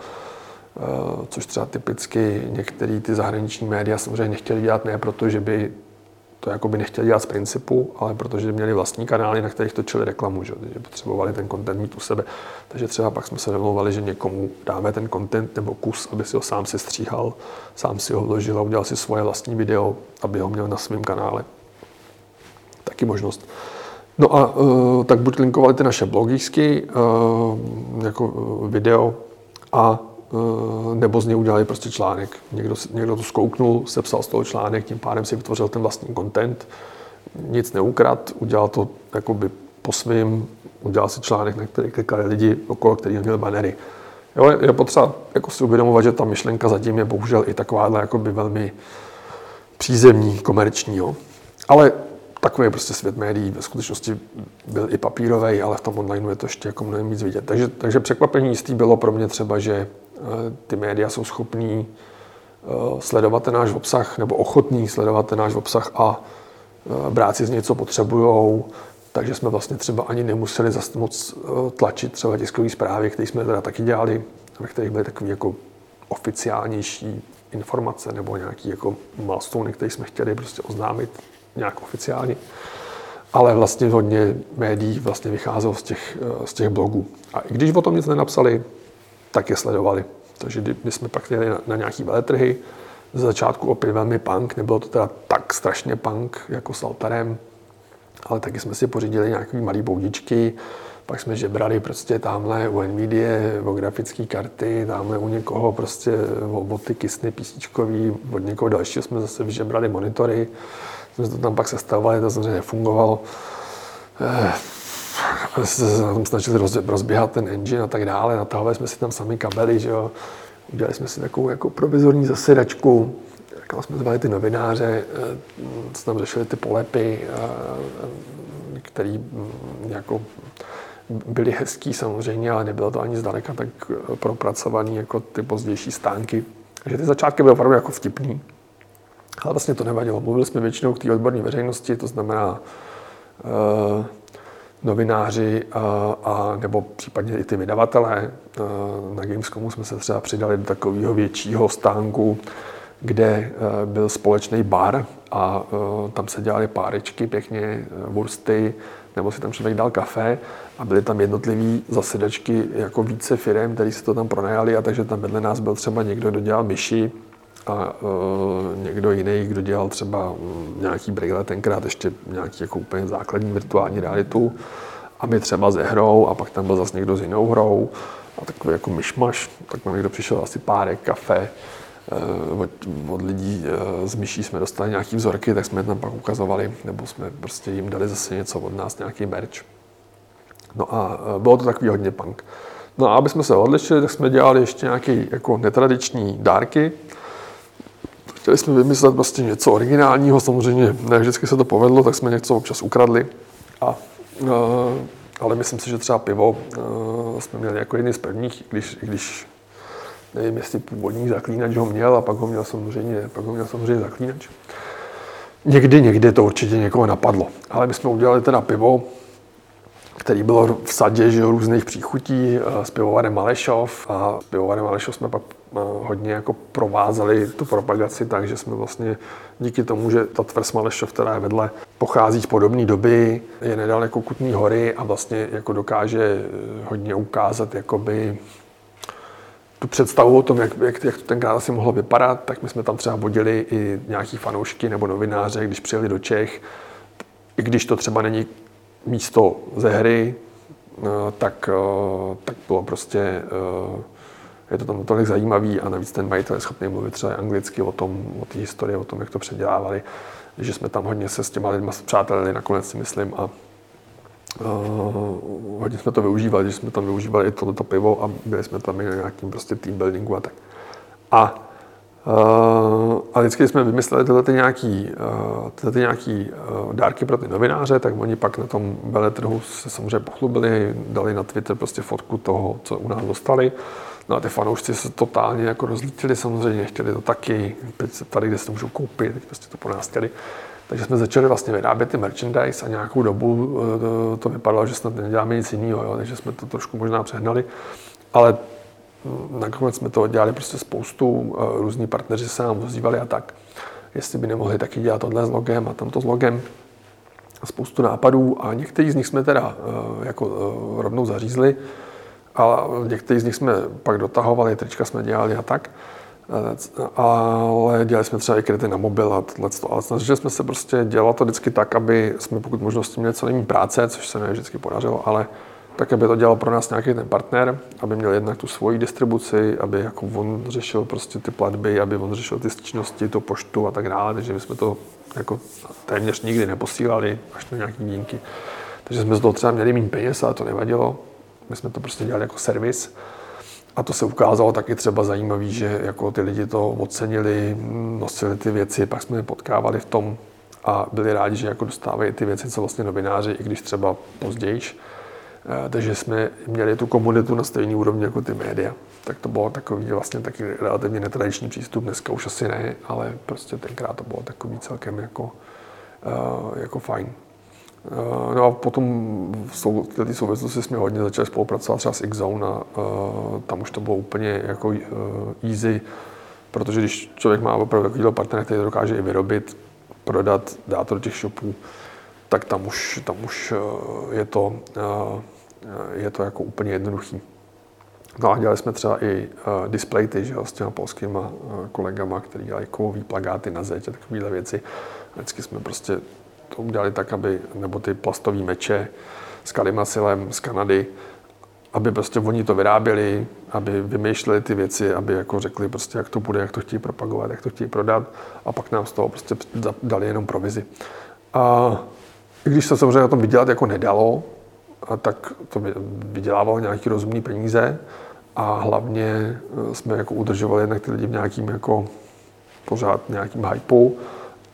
eh, což třeba typicky některé ty zahraniční média samozřejmě nechtěli dělat ne proto, že by to jako by nechtěli dělat z principu, ale protože měli vlastní kanály, na kterých točili reklamu, že, že potřebovali ten content mít u sebe. Takže třeba pak jsme se domlouvali, že někomu dáme ten content nebo kus, aby si ho sám si stříhal, sám si ho vložil a udělal si svoje vlastní video, aby ho měl na svém kanále. Taky možnost. No a uh, tak buď linkovali ty naše blogísky, uh, jako video a Eh, nebo z něj udělali prostě článek. Někdo, někdo to zkouknul, sepsal z toho článek, tím pádem si vytvořil ten vlastní content, nic neukrad, udělal to jakoby po svým, udělal si článek, na který klikali lidi okolo, který měl banery. Jo, je potřeba jako si uvědomovat, že ta myšlenka zatím je bohužel i takováhle jakoby velmi přízemní, komerční. Jo. Ale takový je prostě svět médií. Ve skutečnosti byl i papírový, ale v tom online je to ještě jako mnohem víc vidět. Takže, takže překvapení jistý bylo pro mě třeba, že Eh, ty média jsou schopní eh, sledovat ten náš obsah nebo ochotní sledovat ten náš obsah a eh, brát si z něj, co potřebují, takže jsme vlastně třeba ani nemuseli zase moc tlačit třeba tiskové zprávy, které jsme teda taky dělali, ve kterých byly takové jako oficiálnější informace nebo nějaký jako milestone, který jsme chtěli prostě oznámit nějak oficiálně. Ale vlastně hodně médií vlastně vycházelo z těch, z těch blogů. A i když o tom nic nenapsali, tak je sledovali. Takže my jsme pak jeli na, na nějaký veletrhy, z začátku opět velmi punk, nebylo to teda tak strašně punk jako s altarem, ale taky jsme si pořídili nějaké malé boudičky, pak jsme žebrali prostě tamhle u Nvidia o grafické karty, tamhle u někoho prostě o boty kysny písničkový, od někoho dalšího jsme zase vyžebrali monitory, jsme to tam pak sestavovali, to samozřejmě nefungovalo. Eh, se tam snažili rozběhat ten engine a tak dále, natahovali jsme si tam sami kabely, že jo. Udělali jsme si takovou jako provizorní zasedačku, kam jsme zvali ty novináře, co eh, tam řešili ty polepy, eh, který mm, jako byly hezký samozřejmě, ale nebylo to ani zdaleka tak eh, propracovaný jako ty pozdější stánky. Takže ty začátky byly opravdu jako vtipný. Ale vlastně to nevadilo. Mluvili jsme většinou k té odborné veřejnosti, to znamená novináři a, a nebo případně i ty vydavatelé. Na Gamescomu jsme se třeba přidali do takového většího stánku, kde e, byl společný bar a e, tam se dělaly párečky pěkně, e, wursty, nebo si tam člověk dal kafe a byly tam jednotlivé zasedačky jako více firm, který se to tam pronajali a takže tam vedle nás byl třeba někdo, kdo dělal myši, a uh, někdo jiný, kdo dělal třeba nějaký brýle, tenkrát ještě nějaký jako úplně základní virtuální realitu a my třeba ze hrou a pak tam byl zase někdo s jinou hrou a takový jako myšmaš, tak nám někdo přišel asi párek, kafe, uh, od, od lidí uh, z myší jsme dostali nějaký vzorky, tak jsme je tam pak ukazovali, nebo jsme prostě jim dali zase něco od nás, nějaký merch. No a bylo to takový hodně punk. No a aby jsme se odlišili, tak jsme dělali ještě nějaké jako netradiční dárky, Chtěli jsme vymyslet prostě něco originálního, samozřejmě ne vždycky se to povedlo, tak jsme něco občas ukradli. A, uh, ale myslím si, že třeba pivo uh, jsme měli jako jedný z prvních, když, když nevím, jestli původní zaklínač ho měl a pak ho měl samozřejmě, pak ho měl samozřejmě zaklínač. Někdy, někdy to určitě někoho napadlo. Ale my jsme udělali teda pivo, který bylo v sadě že, různých příchutí s pivovarem Malešov a s pivovarem Malešov jsme pak hodně jako provázali tu propagaci, takže jsme vlastně díky tomu, že ta tvrz Malešov, která je vedle, pochází z podobné doby, je nedaleko Kutní hory a vlastně jako dokáže hodně ukázat jakoby tu představu o tom, jak, jak, jak to tenkrát asi mohlo vypadat, tak my jsme tam třeba vodili i nějaký fanoušky nebo novináře, když přijeli do Čech, i když to třeba není místo ze hry, tak, tak bylo prostě je to tam tolik zajímavý a navíc ten majitel je schopný mluvit třeba anglicky o tom, o té historii, o tom, jak to předělávali. že jsme tam hodně se s těma lidma přátelili, nakonec si myslím, a uh, hodně jsme to využívali, že jsme tam využívali i tohleto pivo a byli jsme tam i na nějakým prostě team buildingu a tak. A a vždycky jsme vymysleli tyhle ty nějaký, uh, tyhle ty nějaký uh, dárky pro ty novináře, tak oni pak na tom veletrhu se samozřejmě pochlubili, dali na Twitter prostě fotku toho, co u nás dostali. No a ty fanoušci se totálně jako rozlítili samozřejmě, chtěli to taky, teď se tady, kde se to můžou koupit, teď prostě to po nás chtěli. Takže jsme začali vlastně vyrábět ty merchandise a nějakou dobu to, to vypadalo, že snad neděláme nic jiného, takže jsme to trošku možná přehnali. Ale nakonec jsme to dělali prostě spoustu, eh, různí partneři se nám ozývali a tak, jestli by nemohli taky dělat tohle s logem a tamto s logem. Spoustu nápadů a některý z nich jsme teda eh, jako eh, rovnou zařízli, a některý z nich jsme pak dotahovali, trička jsme dělali a tak. Ale dělali jsme třeba i kryty na mobil a tohle. Ale snažili jsme se prostě dělat to vždycky tak, aby jsme pokud možnost měli co nejméně práce, což se ne vždycky podařilo, ale tak aby to dělal pro nás nějaký ten partner, aby měl jednak tu svoji distribuci, aby jako on řešil prostě ty platby, aby on řešil ty stížnosti, tu poštu a tak dále, takže my jsme to jako téměř nikdy neposílali, až na nějaký výjimky. Takže jsme z toho třeba měli méně peněz, ale to nevadilo. My jsme to prostě dělali jako servis. A to se ukázalo taky třeba zajímavý, že jako ty lidi to ocenili, nosili ty věci, pak jsme je potkávali v tom a byli rádi, že jako dostávají ty věci, co vlastně novináři, i když třeba později. Takže jsme měli tu komunitu na stejné úrovni jako ty média. Tak to bylo takový vlastně taky relativně netradiční přístup, dneska už asi ne, ale prostě tenkrát to bylo takový celkem jako, jako fajn. No a potom v této souvislosti jsme hodně začali spolupracovat třeba s Xzone a tam už to bylo úplně jako uh, easy, protože když člověk má opravdu takovýhle partner, který dokáže i vyrobit, prodat, dát do těch shopů, tak tam už, tam už je to Eh, je to jako úplně jednoduchý. No a dělali jsme třeba i uh, displejty, že s těma polskýma uh, kolegama, kteří dělají kovový plagáty na zeď a takovéhle věci. Vždycky jsme prostě to udělali tak, aby, nebo ty plastové meče s kalimasilem z Kanady, aby prostě oni to vyráběli, aby vymýšleli ty věci, aby jako řekli prostě, jak to bude, jak to chtějí propagovat, jak to chtějí prodat a pak nám z toho prostě dali jenom provizi. A i když se samozřejmě na tom vydělat jako nedalo, tak to vydělávalo nějaký rozumný peníze a hlavně eh, jsme jako udržovali jednak ty lidi v nějakým jako pořád nějakým hypeu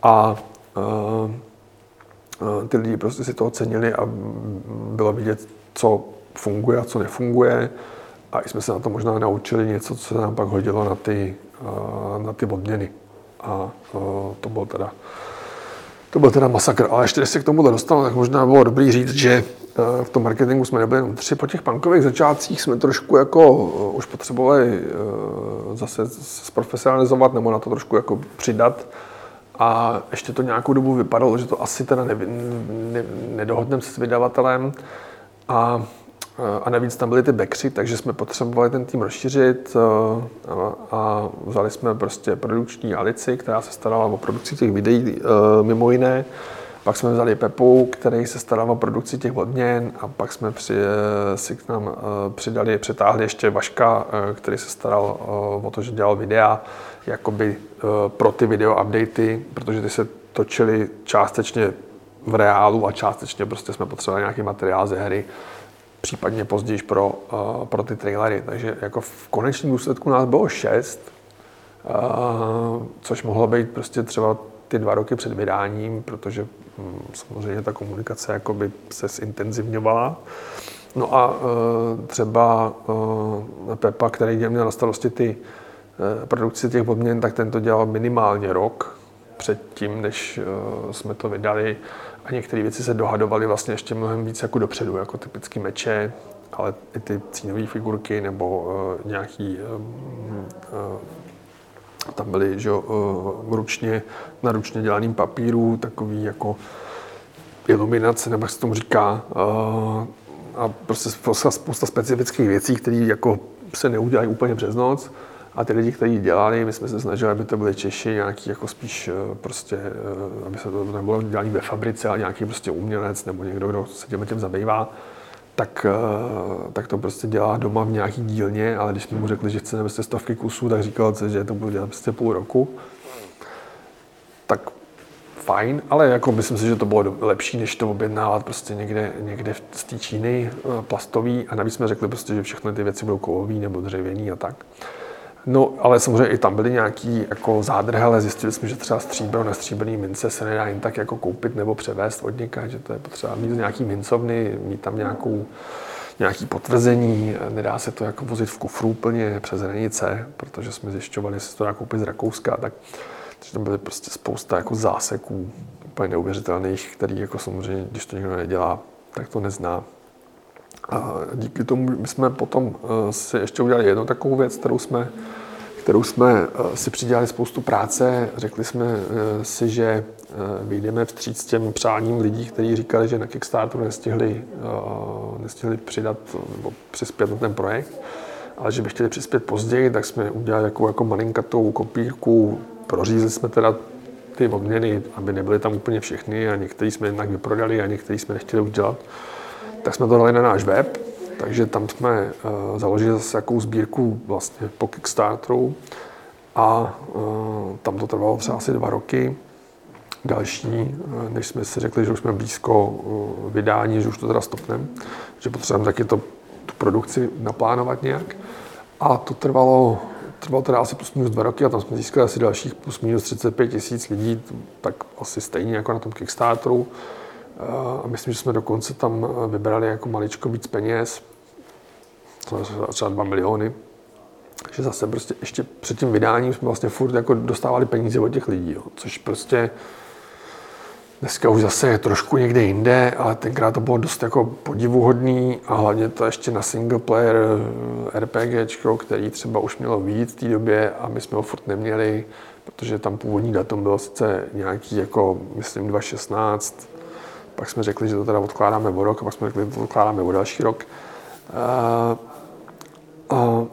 a uh, ty lidi prostě si to ocenili a bylo vidět, co funguje a co nefunguje. A jsme se na to možná naučili něco, co se nám pak hodilo na ty, na ty odměny. A to bylo teda, to byl teda masakr. Ale ještě, když se k tomuhle dostal, tak možná bylo dobrý říct, že v tom marketingu jsme nebyli jenom tři. Po těch punkových začátcích jsme trošku jako eh, už potřebovali eh, zase zprofesionalizovat nebo na to trošku jako přidat. A ještě to nějakou dobu vypadalo, že to asi teda ne, ne, nedohodneme s vydavatelem. A, eh, a navíc tam byly ty backři, takže jsme potřebovali ten tým rozšířit a, a vzali jsme prostě produkční Alici, která se starala o produkci těch videí mimo jiné. Pak jsme vzali Pepu, který se staral o produkci těch odměn a pak jsme při, si k nám eh, přidali, přitáhli ještě Vaška, eh, který se staral eh, o to, že dělal videa jakoby pro ty video updaty, protože ty se točily částečně v reálu a částečně prostě jsme potřebovali nějaký materiál ze hry, případně později pro, pro ty trailery. Takže jako v konečném důsledku nás bylo šest, což mohlo být prostě třeba ty dva roky před vydáním, protože hm, samozřejmě ta komunikace jakoby se zintenzivňovala. No a e, třeba Pepa, který měl na starosti ty produkci těch odměn, tak ten to dělal minimálně rok předtím, než jsme to vydali. A některé věci se dohadovaly vlastně ještě mnohem víc jako dopředu, jako typické meče, ale i ty cínové figurky nebo nějaký tam byly že, uh, ručně, na ručně dělaným papíru, takový jako iluminace, nebo jak se tomu říká, uh, a prostě spousta, spousta specifických věcí, které jako se neudělají úplně přes noc. A ty lidi, kteří dělali, my jsme se snažili, aby to byly Češi, nějaký jako spíš eh, prostě, aby se to nebylo dělané ve fabrice, ale nějaký prostě umělec nebo někdo, kdo se tím tím zabývá tak, eh, tak to prostě dělá doma v nějaký dílně, ale když jsme mu řekli, že chceme prostě stovky kusů, tak říkal, že to bude dělat prostě půl roku. Tak fajn, ale jako myslím si, že to bylo lepší, než to objednávat prostě někde, někde z té Číny eh, plastový a navíc jsme řekli prostě, že všechny ty věci budou kovový nebo dřevěný a tak. No, ale samozřejmě i tam byly nějaký jako zádrhy, ale zjistili jsme, že třeba stříbro na stříbrný mince se nedá jen tak jako koupit nebo převést od něka, že to je potřeba mít nějaký mincovny, mít tam nějakou, nějaký potvrzení, nedá se to jako vozit v kufru úplně přes hranice, protože jsme zjišťovali, se to dá koupit z Rakouska, tak takže tam byly prostě spousta jako záseků úplně neuvěřitelných, který jako samozřejmě, když to někdo nedělá, tak to nezná. A díky tomu my jsme potom eh, si ještě udělali jednu takovou věc, kterou jsme, kterou jsme eh, si přidělali spoustu práce. Řekli jsme eh, si, že vyjdeme vstříc těm přáním lidí, kteří říkali, že na Kickstarteru nestihli, nestihli přidat nebo přispět na ten projekt, ale že by chtěli přispět později, tak jsme udělali jako, jako malinkatou kopírku. Prořízli jsme teda ty odměny, aby nebyly tam úplně všechny a některý jsme jednak vyprodali a některý jsme nechtěli udělat tak jsme to dali na náš web, takže tam jsme uh, založili zase jakou sbírku vlastně po Kickstarteru a uh, tam to trvalo třeba asi dva roky. Další, uh, než jsme si řekli, že už jsme blízko uh, vydání, že už to teda stopneme, že potřebujeme taky to, tu produkci naplánovat nějak. A to trvalo, trvalo teda asi plus minus dva roky a tam jsme získali asi dalších plus minus 35 tisíc lidí, tak asi stejně jako na tom Kickstarteru. A myslím, že jsme dokonce tam vybrali jako maličko víc peněz, třeba 2 miliony. Že zase prostě ještě před tím vydáním jsme vlastně furt jako dostávali peníze od těch lidí, jo. což prostě dneska už zase je trošku někde jinde, ale tenkrát to bylo dost jako podivuhodný a hlavně to ještě na single player eh, RPG, který třeba už mělo víc v té době a my jsme ho furt neměli, protože tam původní datum bylo sice nějaký jako, myslím, 2016, pak jsme řekli, že to teda odkládáme o rok, a pak jsme řekli, že to odkládáme o další rok. Uh, uh,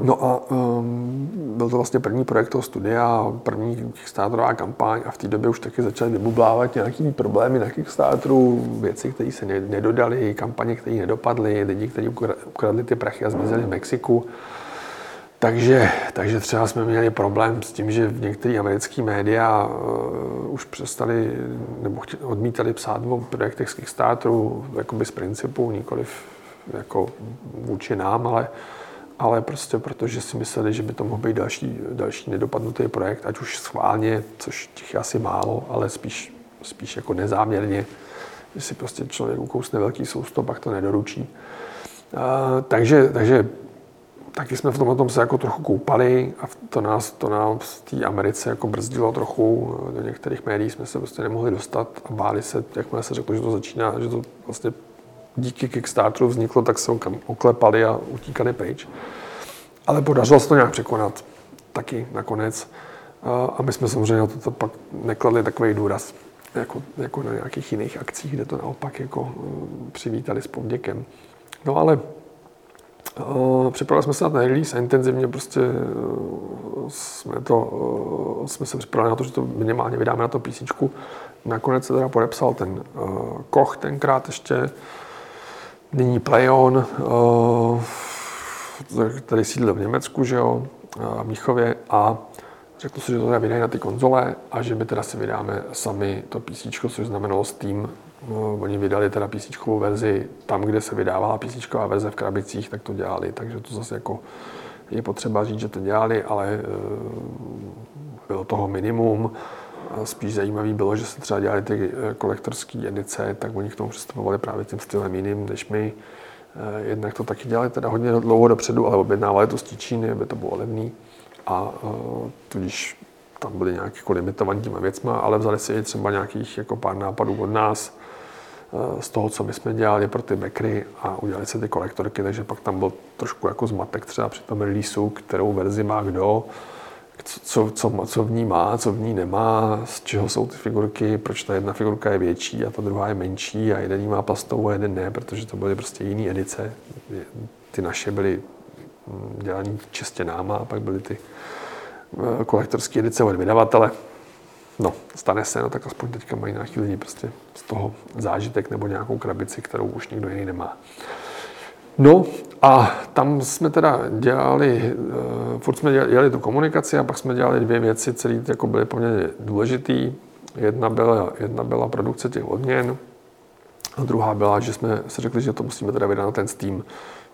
No a um, byl to vlastně první projekt toho studia, první Kickstarterová kampaň a v té době už taky začaly vybublávat nějaké problémy na Kickstarteru, věci, které se nedodaly, kampaně, které nedopadly, lidi, kteří ukradli ty prachy a zmizeli v Mexiku. Takže, takže třeba jsme měli problém s tím, že v některé americké média uh, už přestali nebo odmítali psát o projektech z Kickstarteru jakoby z principu, nikoliv jako vůči nám, ale, ale prostě protože si mysleli, že by to mohl být další, další nedopadnutý projekt, ať už schválně, což těch asi málo, ale spíš, spíš jako nezáměrně, že si prostě člověk ukousne velký sousto, pak to nedoručí. Uh, takže, takže taky jsme v tomhle tom se jako trochu koupali a to nás, to nás v té Americe jako brzdilo trochu. Do některých médií jsme se prostě nemohli dostat a báli se, jakmile se řeklo, že to začíná, že to vlastně díky Kickstarteru vzniklo, tak se oklepali a utíkali pryč. Ale podařilo se to nějak překonat taky nakonec. A my jsme samozřejmě na to pak nekladli takový důraz, jako, jako na nějakých jiných akcích, kde to naopak jako eh, přivítali s povděkem. No ale Eh, připravili jsme se na ten release a intenzivně prostě eh, jsme, to, eh, jsme se připravili na to, že to minimálně vydáme na to PC. Nakonec se teda podepsal ten Koch tenkrát ještě, nyní Playon, který sídlil v Německu, že jo, v Míchově a řekl si, že to teda vydají na ty konzole a že my teda si vydáme sami to PC, což znamenalo Steam No, oni vydali teda PC verzi tam, kde se vydávala PC verze v krabicích, tak to dělali, takže to zase jako je potřeba říct, že to dělali, ale e, bylo toho minimum. A spíš zajímavý bylo, že se třeba dělali ty e, kolektorské edice, tak oni k tomu přistupovali právě tím stylem jiným než my. E, jednak to taky dělali teda hodně dlouho dopředu, ale objednávali to z Číny, aby to bylo levný. A tudíž tam byly nějaké jako limitovaný těma věcma, ale vzali si i třeba nějakých jako pár nápadů od nás, z toho, co my jsme dělali pro ty backry a udělali se ty kolektorky, takže pak tam byl trošku jako zmatek třeba při tom releaseu, kterou verzi má kdo, co, co, co v ní má, co v ní nemá, z čeho jsou ty figurky, proč ta jedna figurka je větší a ta druhá je menší a jeden má plastovou a jeden ne, protože to byly prostě jiné edice. Ty naše byly hm, dělané čistě náma a pak byly ty eh, kolektorské edice od vydavatele. No, stane se, no tak aspoň teďka mají nějaký lidi prostě z toho zážitek nebo nějakou krabici, kterou už nikdo jiný nemá. No a tam jsme teda dělali, uh, furt jsme dělali, dělali tu komunikaci a pak jsme dělali dvě věci, které jako byly poměrně důležité. Jedna byla, jedna byla produkce těch odměn, a druhá byla, že jsme si řekli, že to musíme teda vydat na ten Steam,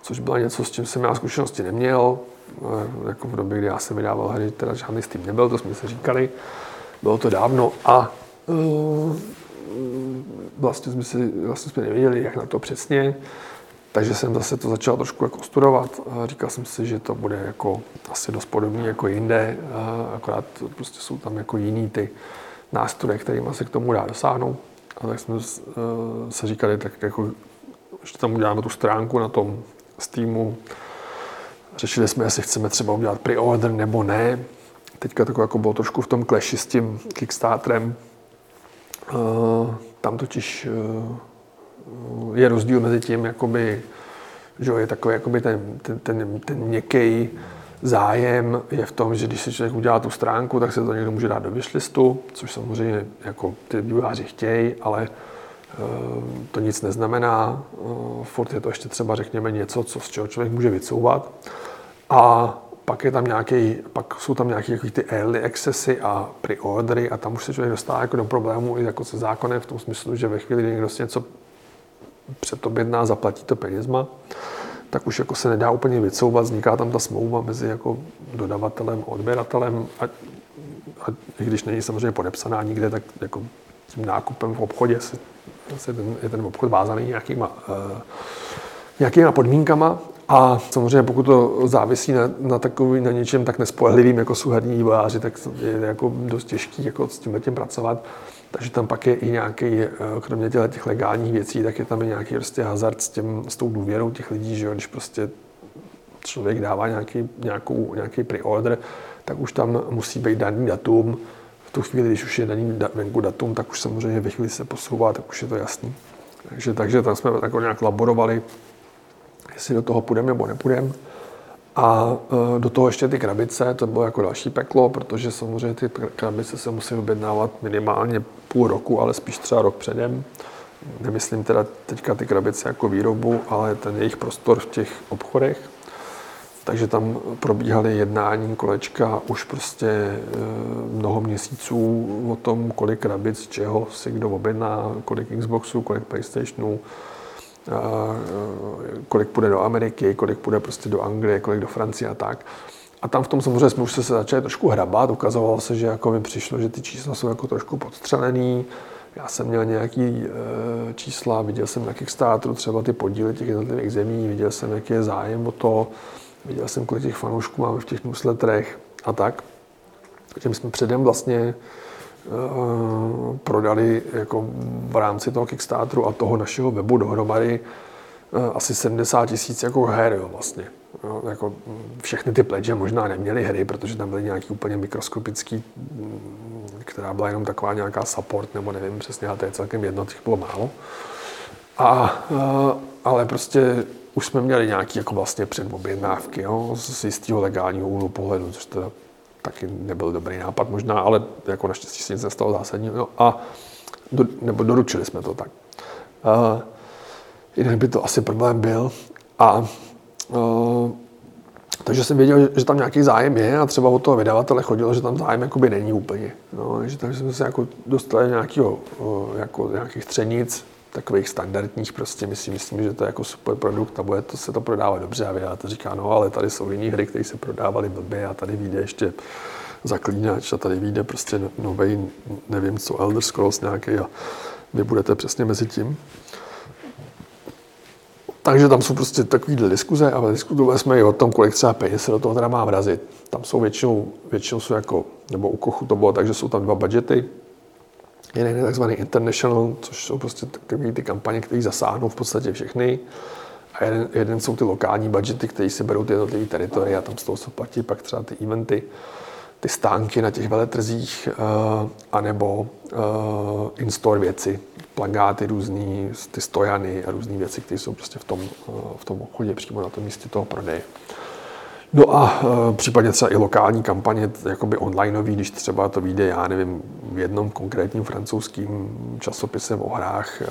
což byla něco, s čím jsem já zkušenosti neměl. Eh, jako v době, kdy já jsem vydával hry, teda žádný Steam nebyl, to jsme si říkali. Bylo to dávno a uh, vlastně jsme, si, vlastně jsme nevěděli, jak na to přesně. Takže jsem zase to začal trošku jako studovat. Říkal jsem si, že to bude jako asi dost podobný jako jinde, akorát prostě jsou tam jako jiný ty nástroje, kterými se k tomu dá dosáhnout. A tak jsme se říkali, tak jako, že tam uděláme tu stránku na tom Steamu. Řešili jsme, jestli chceme třeba udělat pre-order nebo ne. Teďka to jako bylo trošku v tom kleši s tím Kickstarterem. Tam totiž je rozdíl mezi tím, jakoby, že je takový jakoby ten, ten, ten, ten měkký zájem je v tom, že když si člověk udělá tu stránku, tak se to někdo může dát do wishlistu, což samozřejmě jako ty vývojáři chtějí, ale eh, to nic neznamená. Eh, furt je to ještě třeba, řekněme, něco, co, z čeho člověk může vycouvat. A pak, je tam nějaký, pak jsou tam nějaké ty early accessy a pre-ordery a tam už se člověk dostává jako do problému i jako se zákonem v tom smyslu, že ve chvíli, kdy někdo si něco předobjedná, zaplatí to penězma, tak už jako se nedá úplně vycouvat, vzniká tam ta smlouva mezi jako dodavatelem a odběratelem a, a i když není samozřejmě podepsaná nikde, tak jako tím nákupem v obchodě se, se ten, je ten obchod vázaný nějakýma, uh, nějakýma podmínkama a samozřejmě pokud to závisí na, na, takový, na něčem tak nespolehlivým jako jsou herní vývojáři, tak je jako dost těžký jako s tím tím pracovat. Takže tam pak je i nějaký, eh, kromě těch legálních věcí, tak je tam i nějaký prostě hazard s, tím, s tou důvěrou těch lidí, že jo, když prostě člověk dává nějaký, nějakou, nějaký pre-order, tak už tam musí být daný datum. V tu chvíli, když už je daný venku datum, tak už samozřejmě ve chvíli se posouvá, tak už je to jasný. Takže, takže tam jsme jako nějak laborovali, jestli do toho půjdeme nebo nepůjdeme. A e, do toho ještě ty krabice, to bylo jako další peklo, protože samozřejmě ty krabice se musí objednávat minimálně půl roku, ale spíš třeba rok předem. Nemyslím teda teďka ty krabice jako výrobu, ale ten jejich prostor v těch obchodech. Takže tam probíhaly jednání kolečka už prostě e, mnoho měsíců o tom, kolik krabic, čeho si kdo objedná, kolik Xboxů, kolik PlayStationů, kolik půjde do Ameriky, kolik půjde prostě do Anglie, kolik do Francie a tak. A tam v tom samozřejmě jsme už se začali trošku hrabat, ukazovalo se, že jako mi přišlo, že ty čísla jsou jako trošku podstřelený. Já jsem měl nějaký e, čísla, viděl jsem na Kickstarteru třeba ty podíly těch jednotlivých zemí, viděl jsem, jaký je zájem o to, viděl jsem, kolik těch fanoušků máme v těch newsletterech a tak. Takže my jsme předem vlastně Eh, prodali jako v rámci toho Kickstarteru a toho našeho webu dohromady eh, asi 70 tisíc jako her jo, vlastně. Jo, jako všechny ty pledge možná neměly hry, protože tam byly nějaký úplně mikroskopický, mm, která byla jenom taková nějaká support, nebo nevím přesně, ale to je celkem jedno, těch bylo málo. A, eh, ale prostě už jsme měli nějaký jako vlastně předobjednávky, jo, z jistého legálního úhlu pohledu, což teda taky nebyl dobrý nápad možná, ale jako naštěstí se nic nestalo zásadního. No a do, nebo doručili jsme to tak. Uh, jinak by to asi problém byl. A uh, takže jsem věděl, že tam nějaký zájem je a třeba od toho vydavatele chodilo, že tam zájem jakoby není úplně. No, takže, takže jsme se jako dostali nějakého, jako nějakých třenic, takových standardních, prostě my si myslím, že to je jako super produkt a bude to, se to prodávat dobře a to říká, no ale tady jsou jiné hry, které se prodávaly blbě a tady vyjde ještě zaklínač a tady vyjde prostě nový, nevím co, Elder Scrolls nějaký a vy budete přesně mezi tím. Takže tam jsou prostě takovýhle diskuze a diskutovali jsme i o tom, kolik třeba peněz se do toho teda má vrazit. Tam jsou většinou, většinou jsou jako, nebo u Kochu to bylo tak, že jsou tam dva budgety, Je takzvaný international, což jsou prostě takové ty kampaně, které zasáhnou v podstatě všechny. A jeden, jeden jsou ty lokální budgety, které si berou ty jednotlivé teritoria, tam z toho se platí pak třeba ty eventy, ty stánky na těch veletrzích, uh, anebo uh, in-store věci, plagáty různý, ty stojany a různé věci, které jsou prostě v tom, uh, v tom obchodě přímo na tom místě toho prodeje. No a e, případně třeba i lokální kampaně, jakoby onlineový, když třeba to vyjde, já nevím, v jednom konkrétním francouzským časopisem o hrách, e,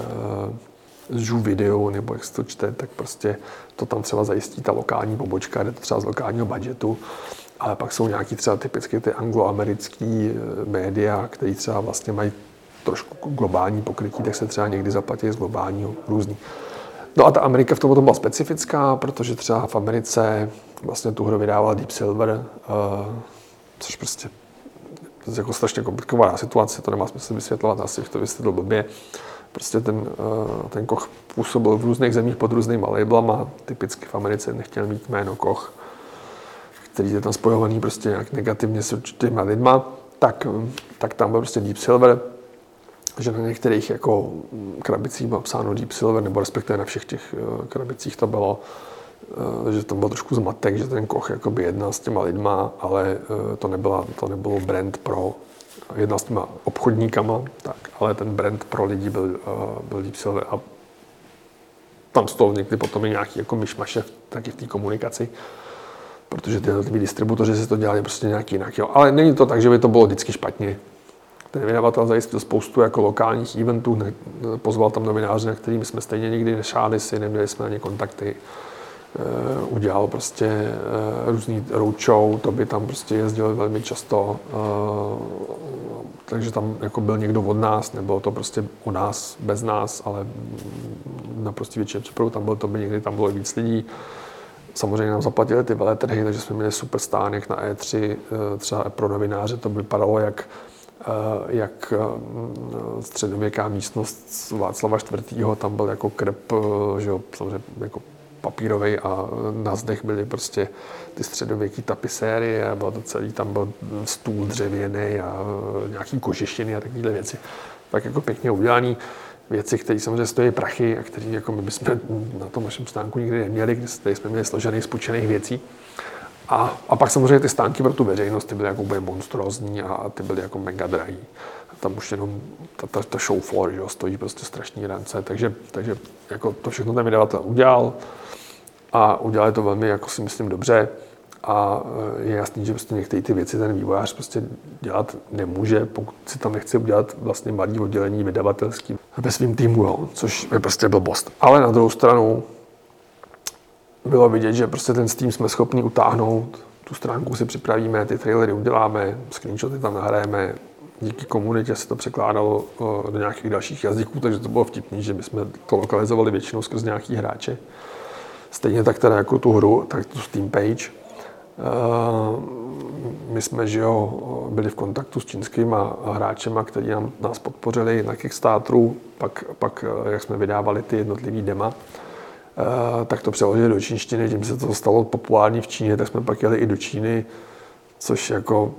Žu Video, nebo jak se to čte, tak prostě to tam třeba zajistí ta lokální pobočka, jde to třeba z lokálního budgetu, ale pak jsou nějaký třeba typicky ty angloamerický e, média, které třeba vlastně mají trošku globální pokrytí, tak se třeba někdy zaplatí z globálního různý. No a ta Amerika v tom byla specifická, protože třeba v Americe vlastně tu hru vydával Deep Silver, uh, což prostě jako strašně komplikovaná situace, to nemá smysl vysvětlovat, asi bych to vysvětlil blbě. Prostě ten, uh, ten Koch působil v různých zemích pod různýma labelama, typicky v Americe nechtěl mít jméno Koch, který je tam spojovaný prostě nějak negativně s určitýma lidma, tak, tak tam byl prostě Deep Silver, že na některých jako krabicích bylo psáno Deep Silver, nebo respektive na všech těch eh, krabicích to bylo, eh, že tam byl trošku zmatek, že ten Koch jakoby jednal s těma lidma, ale eh, to, nebyla, to nebylo brand pro jednal s těma obchodníkama, tak, ale ten brand pro lidi byl, byl Deep Silver a tam z toho někdy potom je nějaký jako myšmaše taky v té komunikaci protože ty distributoři si to dělali prostě nějak jinak. Jo. Ale není to tak, že by to bylo vždycky špatně. Ten vydavatel zajistil spoustu jako lokálních eventů, ne, pozval tam novináře, na kterými jsme stejně nikdy nešáli si, neměli jsme ani kontakty. E, udělal prostě e, různý roadshow, to by tam prostě jezdil velmi často, e, takže tam jako byl někdo od nás, nebylo to prostě u nás, bez nás, ale naprosto většině případů tam byl to by někdy tam bylo víc lidí. Samozřejmě nám zaplatili ty veletrhy, takže jsme měli super stánek na E3, eh, třeba pro novináře to vypadalo jak, jak eh, středověká místnost Václava IV. Tam byl jako krep, že jo, samozřejmě jako papírový a na zdech byly prostě ty středověké tapiséry a bylo to celý, tam byl stůl dřevěný a nějaký kožešiny a takovéhle věci. Tak jako pěkně udělaný věci, které samozřejmě stojí prachy a které jako my bychom na tom našem stánku nikdy neměli, kde jsme měli složený z věcí. A, a pak samozřejmě ty stánky pro tu veřejnost, ty byly jako úplně monstrózní a ty byly jako mega drahý. Tam už jenom ta, ta, ta show floor, že jo, stojí prostě strašní rance, takže, takže jako to všechno ten vydavatel udělal a udělali to velmi, jako si myslím, dobře a eh, je jasný, že prostě některé ty věci ten vývojář prostě dělat nemůže, pokud si tam nechce udělat vlastně malý oddělení vydavatelský ve svým týmu, jo, což je prostě blbost. Ale na druhou stranu bylo vidět, že prostě ten Steam jsme schopni utáhnout, tu stránku si připravíme, ty trailery uděláme, screenshoty tam nahrajeme, díky komunitě se to překládalo do nějakých dalších jazyků, takže to bylo vtipný, že bychom to lokalizovali většinou skrz nějaký hráče. Stejně tak teda jako tu hru, tak tu Steam page, Eh, my jsme že jo, byli v kontaktu s čínskými hráčema, kteří nás podpořili na Kickstarteru, pak, pak eh, jak jsme vydávali ty jednotlivé dema, tak to přeložili do čínštiny, tím se to stalo populární v Číně, tak jsme pak jeli i do Číny, což jako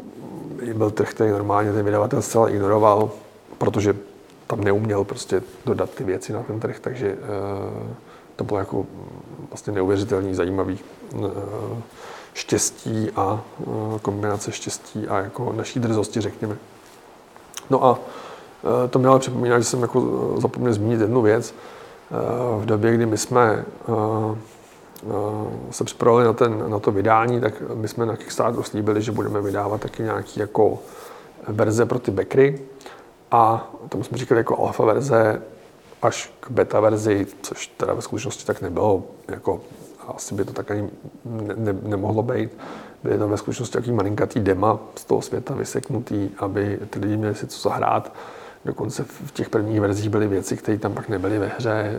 byl trh, který normálně ten vydavatel zcela ignoroval, protože tam neuměl prostě dodat ty věci na ten trh, takže to bylo jako vlastně neuvěřitelný, zajímavý štěstí a kombinace štěstí a jako naší drzosti, řekněme. No a to mi ale připomíná, že jsem jako zapomněl zmínit jednu věc. E, v době, kdy my jsme se připravili na, ten, na to vydání, tak my jsme na Kickstarteru slíbili, že budeme vydávat taky nějaký jako verze pro ty backry a tomu jsme říkali jako alfa verze až k beta verzi, což teda ve skutečnosti tak nebylo. Jako asi by to tak ani ne, ne, nemohlo být. Byly tam ve skutečnosti takový malinkatý dema z toho světa vyseknutý, aby ty lidi měli si co zahrát. Dokonce v těch prvních verzích byly věci, které tam pak nebyly ve hře. E,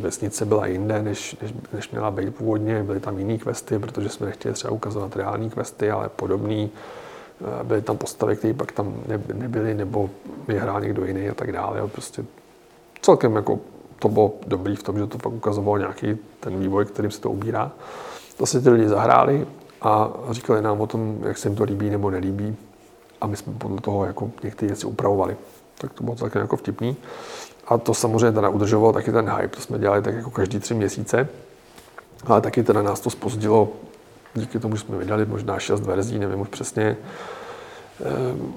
vesnice byla jinde, než, než, než měla být původně. Byly tam jiné questy, protože jsme nechtěli třeba ukazovat reální questy, ale podobný. E, byly tam postavy, které pak tam nebyly, nebo je hrál někdo jiný a tak dále. Prostě celkem jako to bylo dobrý v tom, že to fakt ukazovalo nějaký ten vývoj, kterým se to ubírá. To se ty lidi zahráli a říkali nám o tom, jak se jim to líbí nebo nelíbí. A my jsme podle toho jako některé věci upravovali. Tak to bylo celkem jako vtipný. A to samozřejmě teda udržovalo taky ten hype. To jsme dělali tak jako každý tři měsíce. Ale taky teda nás to spozdilo díky tomu, že jsme vydali možná šest verzí, nevím už přesně. Ehm,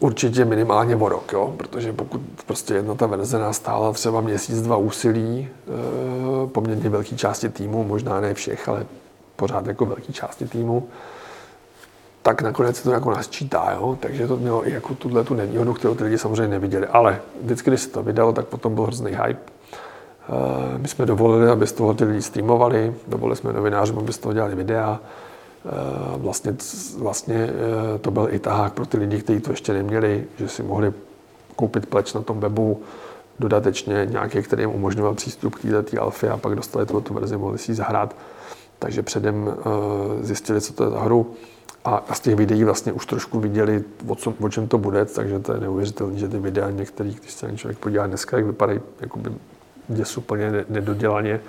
určitě minimálně o rok, jo? protože pokud prostě jedna ta verze nás stála třeba měsíc, dva úsilí, e, poměrně velké části týmu, možná ne všech, ale pořád jako velké části týmu, tak nakonec se to jako nás čítá, jo? takže to mělo i jako tuhle tu nevýhodu, kterou ty lidi samozřejmě neviděli. Ale vždycky, když se to vydalo, tak potom byl hrozný hype. E, my jsme dovolili, aby z toho ty lidi streamovali, dovolili jsme novinářům, aby z toho dělali videa, Eh, vlastně, vlastně eh, to byl i tahák pro ty lidi, kteří to ještě neměli, že si mohli koupit pleč na tom webu dodatečně nějaký, který jim umožňoval přístup k této alfě a pak dostali tu verzi, mohli si ji zahrát. Takže předem zjistili, co to je za hru. A z těch videí vlastně už trošku viděli, o, co, o čem to bude, takže to je neuvěřitelné, že ty videa některý, když se člověk podívá dneska, jak vypadají jakoby děsuplně nedodělaně,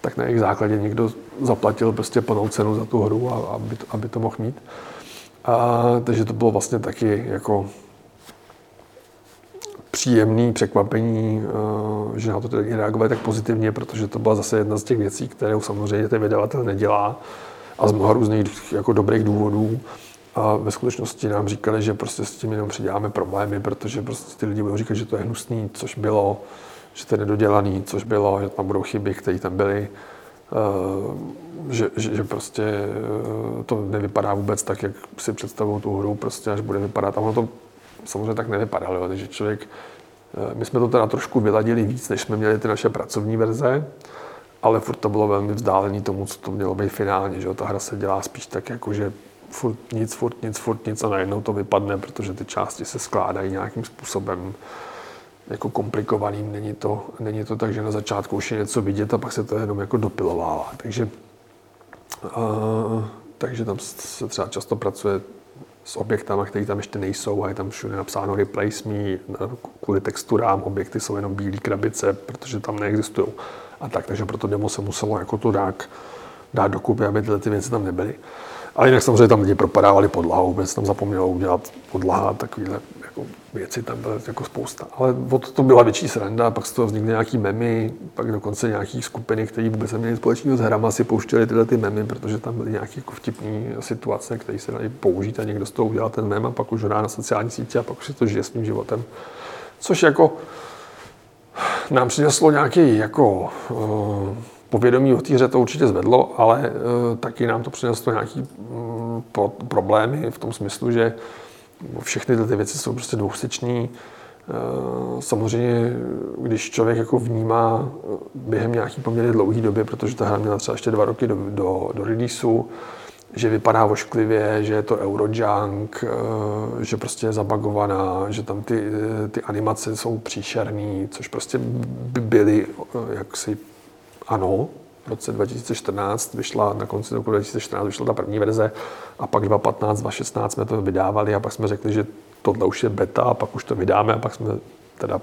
tak na jejich základě někdo zaplatil prostě plnou cenu za tu hru, a, aby, to, aby to mohl mít. A, takže to bylo vlastně taky jako příjemné překvapení, eh, že na to reagovali tak pozitivně, protože to byla zase jedna z těch věcí, kterou samozřejmě ten vydavatel nedělá a z mnoha různých jako dobrých důvodů. A ve skutečnosti nám říkali, že prostě s tím jenom přiděláme problémy, protože prostě ty lidi budou říkat, že to je hnusný, což bylo, že to je nedodělaný, což bylo, že tam budou chyby, které tam byly, eh, že, že, že prostě eh, to nevypadá vůbec tak, jak si představují tu hru, prostě až bude vypadat. A ono to samozřejmě tak nevypadalo, takže člověk, eh, my jsme to teda trošku vyladili víc, než jsme měli ty naše pracovní verze, ale furt to bylo velmi vzdálené tomu, co to mělo být finálně, že ta hra se dělá spíš tak jako, že furt nic, furt nic, furt nic a najednou to vypadne, protože ty části se skládají nějakým způsobem jako komplikovaným. Není to, není to tak, že na začátku už je něco vidět a pak se to jenom jako dopilovává. Takže, uh, takže tam se třeba často pracuje s objektama, které tam ještě nejsou a je tam všude napsáno replace me, kvůli texturám objekty jsou jenom bílé krabice, protože tam neexistují a tak, takže proto demo se muselo jako to dát, dát dokupy, aby tyhle ty věci tam nebyly. Ale jinak samozřejmě tam lidi propadávali podlahu, vůbec tam zapomnělo udělat podlaha, takovéhle jako věci tam byly jako spousta. Ale od to byla větší sranda, pak z toho vznikly nějaký memy, pak dokonce nějaký skupiny, které vůbec neměly společného s hrama, si pouštěli tyhle ty memy, protože tam byly nějaké jako vtipné situace, které se dají použít a někdo z toho udělal ten mem a pak už ho dá na sociální sítě a pak už si to žije svým životem. Což jako nám přineslo nějaký jako uh, povědomí o té hře to určitě zvedlo, ale uh, taky nám to přineslo nějaký um, problémy v tom smyslu, že všechny ty věci jsou prostě dvousečný. Uh, samozřejmě, když člověk jako vnímá během nějaký poměrně dlouhé doby, protože ta hra měla třeba ještě dva roky do, do, do releaseu, že vypadá ošklivě, že je to Eurojunk, eh, že prostě je zabagovaná, že tam ty, ty animace jsou příšerný, což prostě by byly eh, jaksi ano, v roce 2014 vyšla, na konci roku 2014 vyšla ta první verze a pak 2015, 2016 jsme to vydávali a pak jsme řekli, že tohle už je beta a pak už to vydáme a pak jsme teda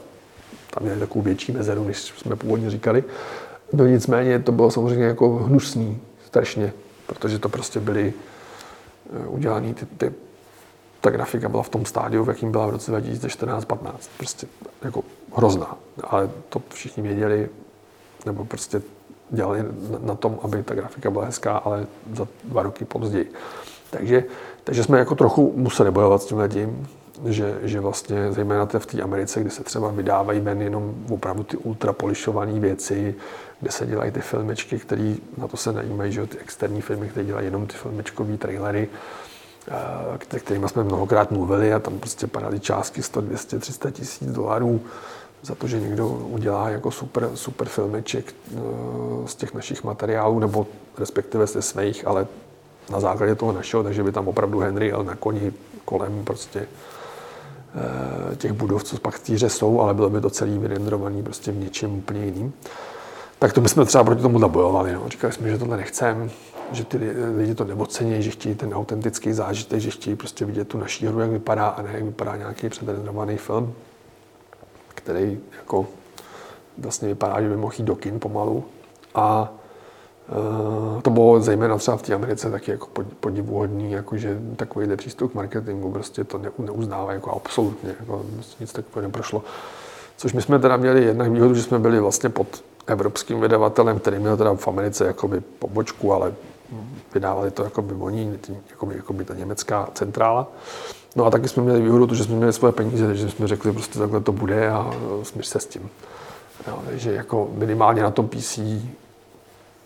tam měli takovou větší mezeru, než jsme původně říkali. No nicméně to bylo samozřejmě jako hnusný, strašně protože to prostě byly eh, udělané ty, ty, ta grafika byla v tom stádiu, v jakým byla v roce 2014-15. Prostě jako hrozná. Ale to všichni věděli, nebo prostě dělali na tom, aby ta grafika byla hezká, ale za dva roky později. Takže, takže jsme jako trochu museli bojovat s tím tím, že, že vlastně zejména v té Americe, kde se třeba vydávají ven jenom opravdu ty ultrapolišované věci, kde se dělají ty filmečky, které na to se najímají, že ty externí filmy, které dělají jenom ty filmečkové trailery, eh, kterými jsme mnohokrát mluvili a tam prostě padaly částky 100, 200, 300 tisíc dolarů za to, že někdo udělá jako super, super filmeček eh, z těch našich materiálů, nebo respektive ze svých, ale na základě toho našeho, takže by tam opravdu Henry jel na koni kolem prostě eh, těch budov, co pak v jsou, ale bylo by to celý vyrendrovaný prostě v něčem úplně jiným tak to my jsme třeba proti tomu bojovali. No. Říkali jsme, že tohle nechceme, že ty lidi to neocení, že chtějí ten autentický zážitek, že chtějí prostě vidět tu naší hru, jak vypadá, a ne jak vypadá nějaký předrendrovaný film, který jako vlastně vypadá, že by mohl jít do kin pomalu. A uh, to bylo zejména třeba v té Americe taky jako podivuhodný, jako že takovýhle přístup k marketingu prostě to neuznává jako absolutně, jako nic takového neprošlo. Což my jsme teda měli jednak výhodu, že jsme byli vlastně pod evropským vydavatelem, který měl teda v Americe jakoby pobočku, ale vydávali to jakoby oni, jakoby, jakoby ta německá centrála. No a taky jsme měli výhodu, že jsme měli svoje peníze, takže jsme řekli, prostě takhle to bude a smíř se s tím. Jo, takže jako minimálně na tom PC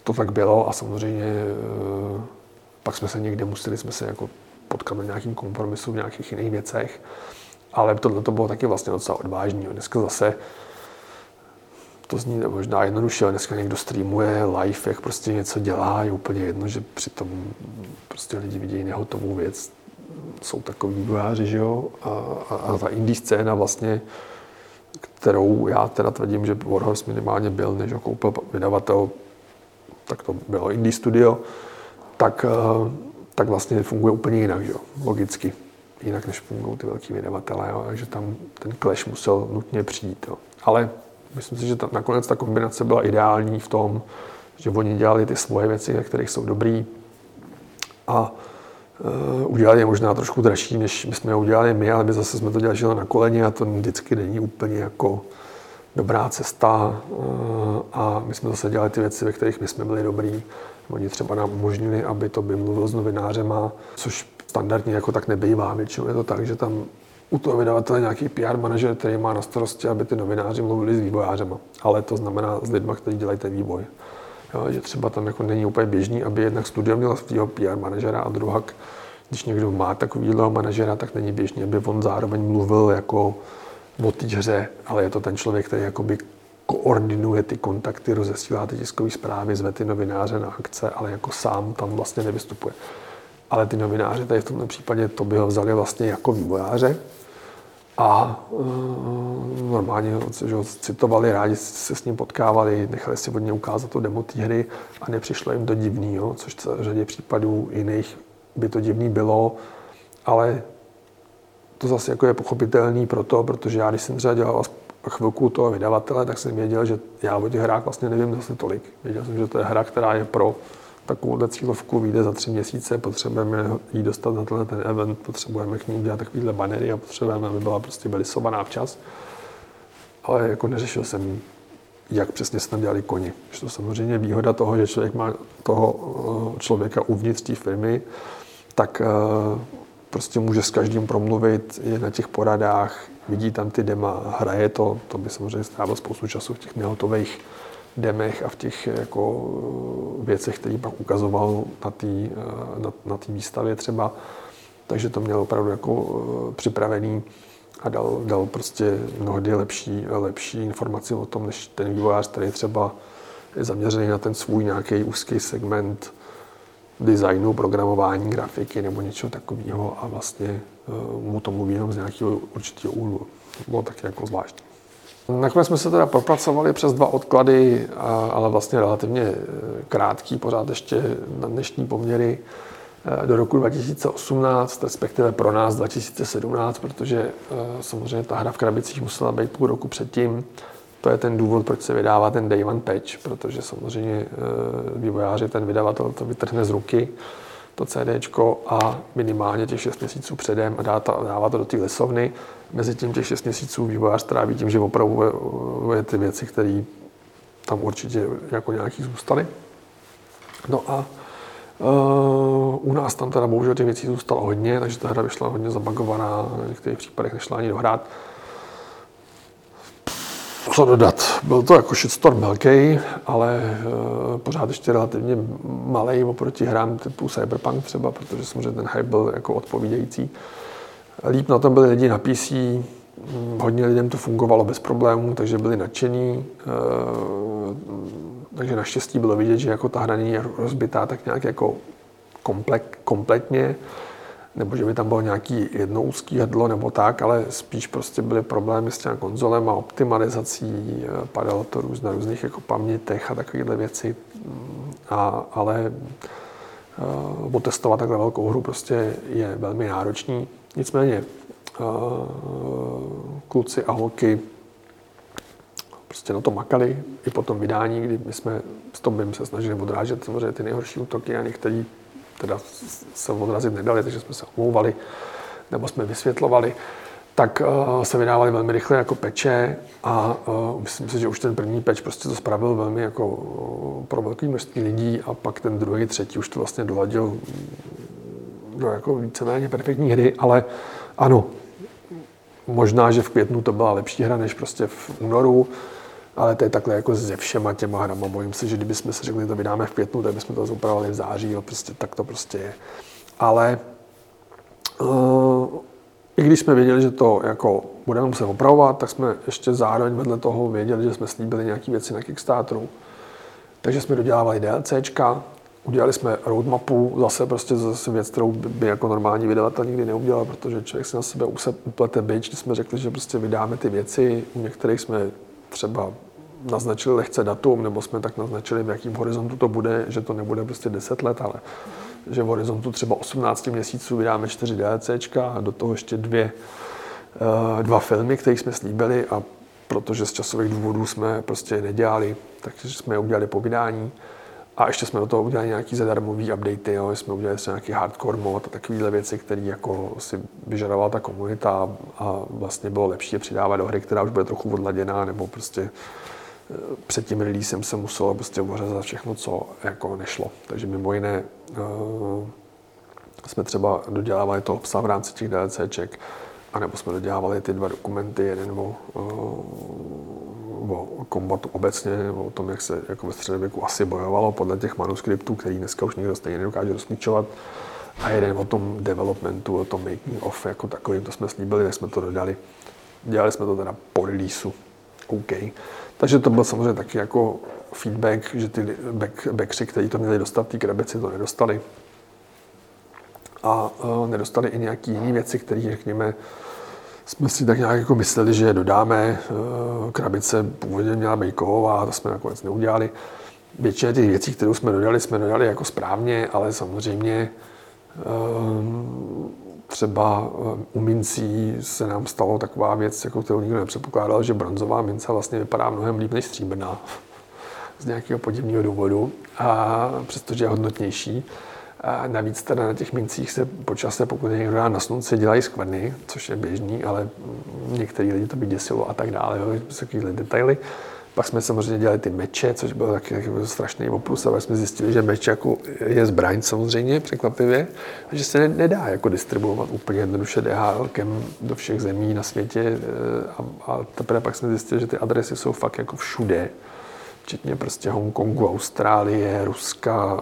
to tak bylo a samozřejmě eh, pak jsme se někde museli jsme se jako potkat na nějakým kompromisu v nějakých jiných věcech, ale tohle to bylo taky vlastně docela odvážný. Dneska zase to zní možná jednoduše, ale dneska někdo streamuje live, jak prostě něco dělá, je úplně jedno, že přitom prostě lidi vidí nehotovou věc jsou takový vývojáři, že jo, a, a, a ta indie scéna vlastně, kterou já teda tvrdím, že Warhorse minimálně byl, než ho koupil vydavatel, tak to bylo indie studio, tak, eh, tak vlastně funguje úplně jinak, že jo, logicky. Jinak, než fungují ty velký vydavatelé, jo, takže tam ten clash musel nutně přijít. Jo. Ale myslím si, že ta, nakonec ta kombinace byla ideální v tom, že oni dělali ty svoje věci, na kterých jsou dobrý a uh, udělali je možná trošku dražší, než my jsme je udělali my, ale my zase jsme to dělali na koleně a to vždycky není úplně jako dobrá cesta uh, a my jsme zase dělali ty věci, ve kterých my jsme byli dobrý. Oni třeba nám umožnili, aby to by mluvil s novinářema, což standardně jako tak nebývá. Většinou je to tak, že tam u toho vydavatele nějaký PR manažer, který má na starosti, aby ty novináři mluvili s vývojářema. Ale to znamená s lidmi, kteří dělají ten vývoj. Jo, že třeba tam jako není úplně běžný, aby jednak studio měl svého PR manažera a druhá, když někdo má takovýhle manažera, tak není běžný, aby on zároveň mluvil jako o té hře, ale je to ten člověk, který jakoby koordinuje ty kontakty, rozesílá ty tiskové zprávy, zve ty novináře na akce, ale jako sám tam vlastně nevystupuje. Ale ty novináři tady v tomto případě to by ho vzali vlastně jako vývojáře, a uh, normálně že ho citovali, rádi se s ním potkávali, nechali si od něj ukázat to demo té hry a nepřišlo jim to divný, jo, což v řadě případů jiných by to divný bylo, ale to zase jako je pochopitelný proto, protože já když jsem třeba dělal chvilku toho vydavatele, tak jsem věděl, že já o těch hrách vlastně nevím zase tolik. Věděl jsem, že to je hra, která je pro takovouhle cílovku vyjde za tři měsíce, potřebujeme ji dostat na tenhle ten event, potřebujeme k ní udělat takovýhle banery a potřebujeme, aby byla prostě vylisovaná včas. Ale jako neřešil jsem, jak přesně se tam dělali koni. Že to samozřejmě výhoda toho, že člověk má toho eh, člověka uvnitř té firmy, tak eh, prostě může s každým promluvit, je na těch poradách, vidí tam ty dema, hraje to, to by samozřejmě strávil spoustu času v těch nehotových demech a v těch jako věcech, které pak ukazoval na té na, na výstavě třeba. Takže to měl opravdu jako eh, připravený a dal, dal prostě mnohdy lepší, lepší informaci o tom, než ten vývojář, který třeba je zaměřený na ten svůj nějaký úzký segment designu, programování, grafiky nebo něčeho takového a vlastně mu to mluví jenom z nějakého určitého úhlu. Bylo taky jako zvláštní. Nakonec jsme se teda propracovali přes dva odklady, ale vlastně relativně e, krátký, pořád ještě na dnešní poměry e, do roku 2018, respektive pro nás 2017, protože e, samozřejmě ta hra v krabicích musela být půl roku předtím. To je ten důvod, proč se vydává ten Day One Patch, protože samozřejmě vývojáři, ten vydavatel to vytrhne z ruky to CD a minimálně těch 6 měsíců předem a dává to do té lesovny. Mezi tím těch 6 měsíců vývojář tráví tím, že opravuje ty věci, které tam určitě jako nějaký zůstaly. No a Uh, u nás tam teda bohužel těch věcí zůstalo hodně, takže ta hra vyšla hodně zabagovaná, v některých případech nešla ani dohrát co dodat. Byl to jako shitstorm velký, ale uh, pořád ještě relativně malý oproti hrám typu Cyberpunk třeba, protože samozřejmě ten hype byl jako odpovídající. Líp na tom byli lidi na PC, hodně lidem to fungovalo bez problémů, takže byli nadšení. Uh, takže naštěstí bylo vidět, že jako ta hra není rozbitá tak nějak jako komplek, kompletně nebo že by tam bylo nějaký jedno úzký hrdlo nebo tak, ale spíš prostě byly problémy s těmi konzolem a optimalizací, padalo to na různých jako pamětech a takovéhle věci, a, ale uh, otestovat takhle velkou hru prostě je velmi náročný. Nicméně uh, kluci a holky prostě na to makali i po tom vydání, kdy my jsme s tom se snažili odrážet samozřejmě ty nejhorší útoky a některý teda se odrazit nedali, takže jsme se omlouvali nebo jsme vysvětlovali, tak uh, se vydávali velmi rychle jako peče a uh, myslím si, že už ten první peč prostě to spravil velmi jako pro velké množství lidí a pak ten druhý, třetí už to vlastně doladil do jako víceméně perfektní hry, ale ano, možná, že v květnu to byla lepší hra než prostě v únoru, ale to je takhle jako se všema těma hrama. Bojím se, že kdybychom si řekli, že to vydáme v květnu, tak bychom to zopravili v září, jo, prostě tak to prostě je. Ale uh, i když jsme věděli, že to jako budeme muset opravovat, tak jsme ještě zároveň vedle toho věděli, že jsme slíbili nějaké věci na Kickstarteru. Takže jsme dodělávali DLCčka Udělali jsme roadmapu, zase prostě zase věc, kterou by jako normální vydavatel nikdy neudělal, protože člověk si na sebe uplete byč, když jsme řekli, že prostě vydáme ty věci, u některých jsme třeba naznačili lehce datum, nebo jsme tak naznačili, v jakým horizontu to bude, že to nebude prostě 10 let, ale že v horizontu třeba 18 měsíců vydáme 4 DLCčka a do toho ještě dvě, eh, dva filmy, které jsme slíbili a protože z časových důvodů jsme prostě nedělali, takže jsme je udělali po vydání. A ještě jsme do toho udělali nějaký zadarmový updaty, jo. jsme udělali třeba nějaký hardcore mod a takovéhle věci, které jako si vyžadovala ta komunita a vlastně bylo lepší je přidávat do hry, která už bude trochu odladěná, nebo prostě eh, před tím releasem se muselo prostě za všechno, co jako nešlo. Takže mimo jiné uh, jsme třeba dodělávali to obsah v rámci těch DLCček, anebo jsme dodělávali ty dva dokumenty, jeden o, o, kombatu obecně, o tom, jak se jako ve středověku asi bojovalo podle těch manuskriptů, který dneska už nikdo stejně nedokáže rozklíčovat. A jeden o tom developmentu, o tom making of jako takovým, to jsme slíbili, tak jsme to dodali. Dělali jsme to teda po releaseu. OK. Takže to byl samozřejmě taky jako feedback, že ty back, backři, kteří to měli dostat, ty krabici to nedostali. A uh, nedostali i nějaké jiné věci, které, řekněme, jsme si tak nějak jako mysleli, že je dodáme. Eh, krabice původně měla být kovová, to jsme nakonec neudělali. Většina těch věcí, které jsme dodali, jsme dodali jako správně, ale samozřejmě eh, třeba eh, u mincí se nám stalo taková věc, jako kterou nikdo nepředpokládal, že bronzová mince vlastně vypadá mnohem líp než stříbrná <laughs> z nějakého podivného důvodu, a přestože je hodnotnější. A navíc teda na těch mincích se počasně, pokud je někdo dá na slunce, dělají skvrny, což je běžný, ale některý lidi to by děsilo a tak dále, jo, takovýhle detaily. Pak jsme samozřejmě dělali ty meče, což byl taky, taky strašný opus, ale jsme zjistili, že meč jako je zbraň samozřejmě, překvapivě, a že se nedá jako distribuovat úplně jednoduše DHLkem do všech zemí na světě. E, a, a teprve pak jsme zjistili, že ty adresy jsou fakt jako všude včetně prostě Hongkongu, Austrálie, Ruska,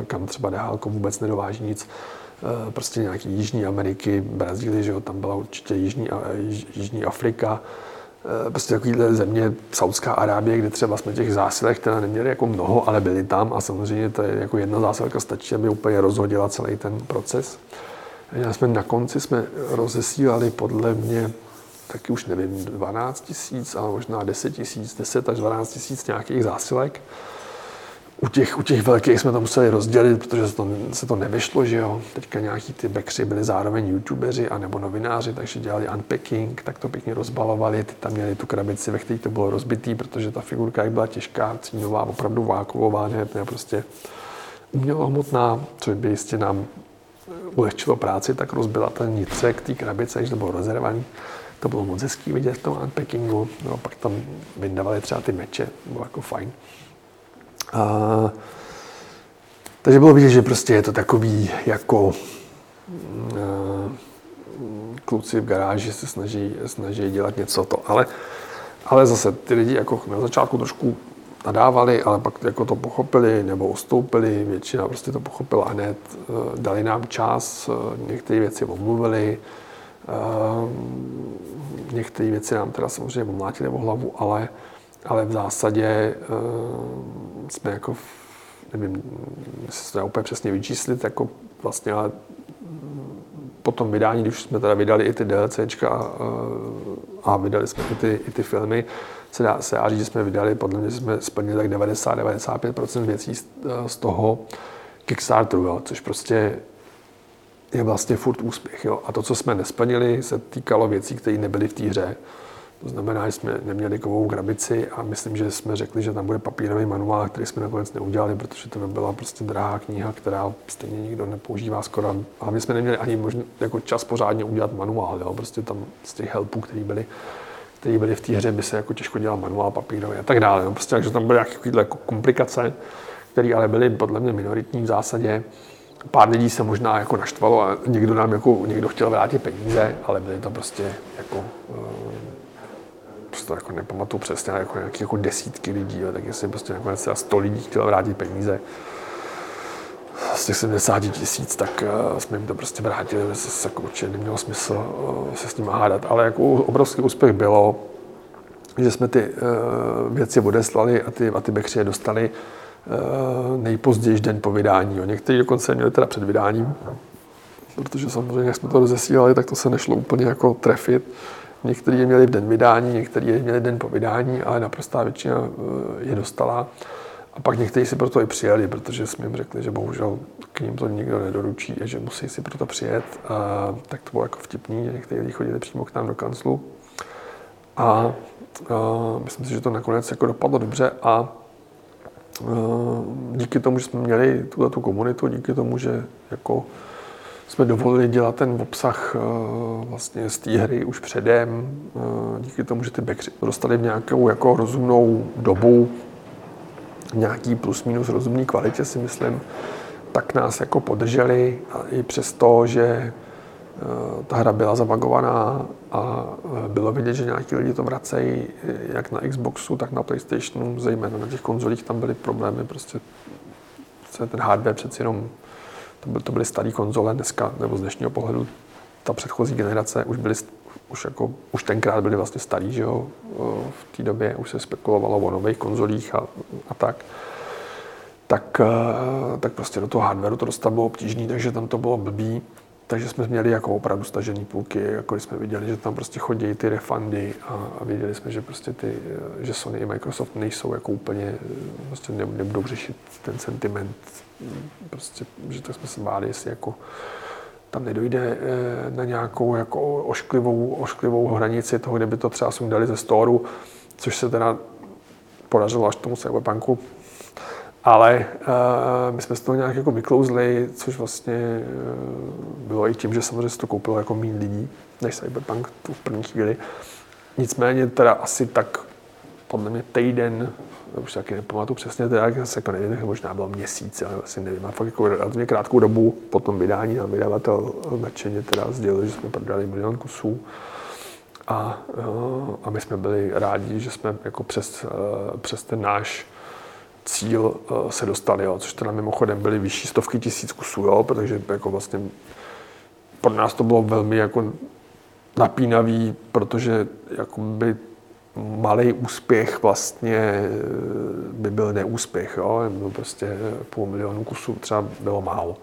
eh, kam třeba dálko vůbec nedováží nic, eh, prostě nějaký Jižní Ameriky, Brazílie, že jo, tam byla určitě Jižní, Jižní Afrika, eh, prostě takovýhle země, Saudská Arábie, kde třeba jsme těch zásilek teda neměli jako mnoho, ale byli tam a samozřejmě to je jako jedna zásilka stačí, aby úplně rozhodila celý ten proces. Já jsme na konci jsme rozesílali podle mě taky už nevím, 12 tisíc, ale možná 10 tisíc, 10 až 12 tisíc nějakých zásilek. U těch, u těch velkých jsme to museli rozdělit, protože se to, se to nevyšlo, že jo. Teďka nějaký ty backři byli zároveň youtubeři a nebo novináři, takže dělali unpacking, tak to pěkně rozbalovali, ty tam měli tu krabici, ve které to bylo rozbitý, protože ta figurka jak byla těžká, cínová, opravdu váková, ne, ne prostě umělohmotná, což by jistě nám ulehčilo práci, tak rozbila ten nitřek té krabice, když to bylo rozervaný. To bylo moc hezký vidět v tom unpackingu. No, pak tam vyndavali třeba ty meče, bylo jako fajn. A, takže bylo vidět, že prostě je to takový jako uh, kluci v garáži se snaží, snaží dělat něco to, ale, ale zase ty lidi jako na začátku trošku nadávali, ale pak jako to pochopili nebo ustoupili, většina prostě to pochopila hned, dali nám čas, některé věci omluvili, některé věci nám teda samozřejmě omlátily o hlavu, ale, ale v zásadě ehm, jsme jako, nevím, jestli se to úplně přesně vyčíslit, jako vlastně, ale po tom vydání, když jsme teda vydali i ty DLCčka a, a vydali jsme i ty, i ty filmy, se dá, se dá říct, že jsme vydali, podle mě jsme splnili tak 90-95% věcí z toho Kickstarteru, jo, což prostě je vlastně furt úspěch. Jo? A to, co jsme nesplnili, se týkalo věcí, které nebyly v té hře. To znamená, že jsme neměli kovou krabici a myslím, že jsme řekli, že tam bude papírový manuál, který jsme nakonec neudělali, protože to by byla prostě drahá kniha, která stejně nikdo nepoužívá skoro. A my jsme neměli ani možný, jako čas pořádně udělat manuál. Jo? Prostě tam z těch helpů, které byly, které byly v té hře, by se jako těžko dělal manuál papírový a tak dále. Jo? Prostě, takže tam byly nějaké jako komplikace, které ale byly podle mě minoritní v zásadě pár lidí se možná jako naštvalo a někdo nám jako, někdo chtěl vrátit peníze, ale byly to prostě jako, eh, prostě jako nepamatuju přesně, jako nějaké jako desítky lidí, jo, tak jestli prostě nakonec třeba 100 lidí chtělo vrátit peníze z těch 70 tisíc, tak uh, jsme jim to prostě vrátili, že se jako určitě nemělo smysl uh, se s nimi hádat, ale jako obrovský úspěch bylo, že jsme ty věci odeslali a ty, a ty bekři je dostali nejpozději den po vydání. Jo. Někteří dokonce měli teda před vydáním, protože samozřejmě, jak jsme to rozesílali, tak to se nešlo úplně jako trefit. Někteří je měli v den vydání, někteří je měli den po vydání, ale naprostá většina eh, je dostala. A pak někteří si proto i přijeli, protože jsme jim řekli, že bohužel k ním to nikdo nedoručí a že musí si proto přijet. A, tak to bylo jako vtipný, že někteří chodili přímo k nám do kanclu. A, a myslím si, že to nakonec jako dopadlo dobře a díky tomu, že jsme měli tuto tu komunitu, díky tomu, že jako jsme dovolili dělat ten obsah eh, vlastně z té hry už předem, eh, díky tomu, že ty backři dostali v nějakou jako rozumnou dobu, nějaký plus minus rozumný kvalitě si myslím, tak nás jako podrželi a i přesto, že eh, ta hra byla zabagovaná a bylo vidět, že nějaký lidi to vracejí jak na Xboxu, tak na Playstationu, zejména na těch konzolích tam byly problémy, prostě ten hardware přeci jenom to, by, to byly staré konzole dneska, nebo z dnešního pohledu ta předchozí generace už byly už, jako, už tenkrát byly vlastně starý, že jo, v té době už se spekulovalo o nových konzolích a, a tak. Tak, tak prostě do toho hardwareu to dostat bylo obtížné, takže tam to bylo blbý. Takže jsme měli jako opravdu stažený půlky, jako jsme viděli, že tam prostě chodí ty refundy a, a viděli jsme, že prostě ty, že Sony i Microsoft nejsou jako úplně, prostě nebudou řešit ten sentiment prostě, že tak jsme se báli, jestli jako tam nedojde eh, na nějakou jako ošklivou, ošklivou hranici toho, kde by to třeba sundali ze storu, což se teda podařilo až tomu cyberpunku. Ale uh, my jsme z toho nějak jako vyklouzli, což vlastně uh, bylo i tím, že samozřejmě se to koupilo jako méně lidí než Cyberpunk tu v první chvíli. Nicméně teda asi tak podle mě týden už taky nepamatuju přesně, teda, jak se jako nevím, možná bylo měsíc, ale asi nevím. A fakt jako relativně krátkou dobu po tom vydání nám vydavatel nadšeně teda sdělil, že jsme prodali milion kusů. A, eh, a my jsme byli rádi, že jsme jako přes, eh, přes ten náš cíl eh, se dostali, jo, což teda mimochodem byly vyšší stovky tisíc kusů, jo, protože jako vlastně pro nás to bylo velmi jako napínavý, protože jakoby malý úspěch vlastně eh, by byl neúspěch. Jo? Byl prostě půl milionu kusů třeba bylo málo.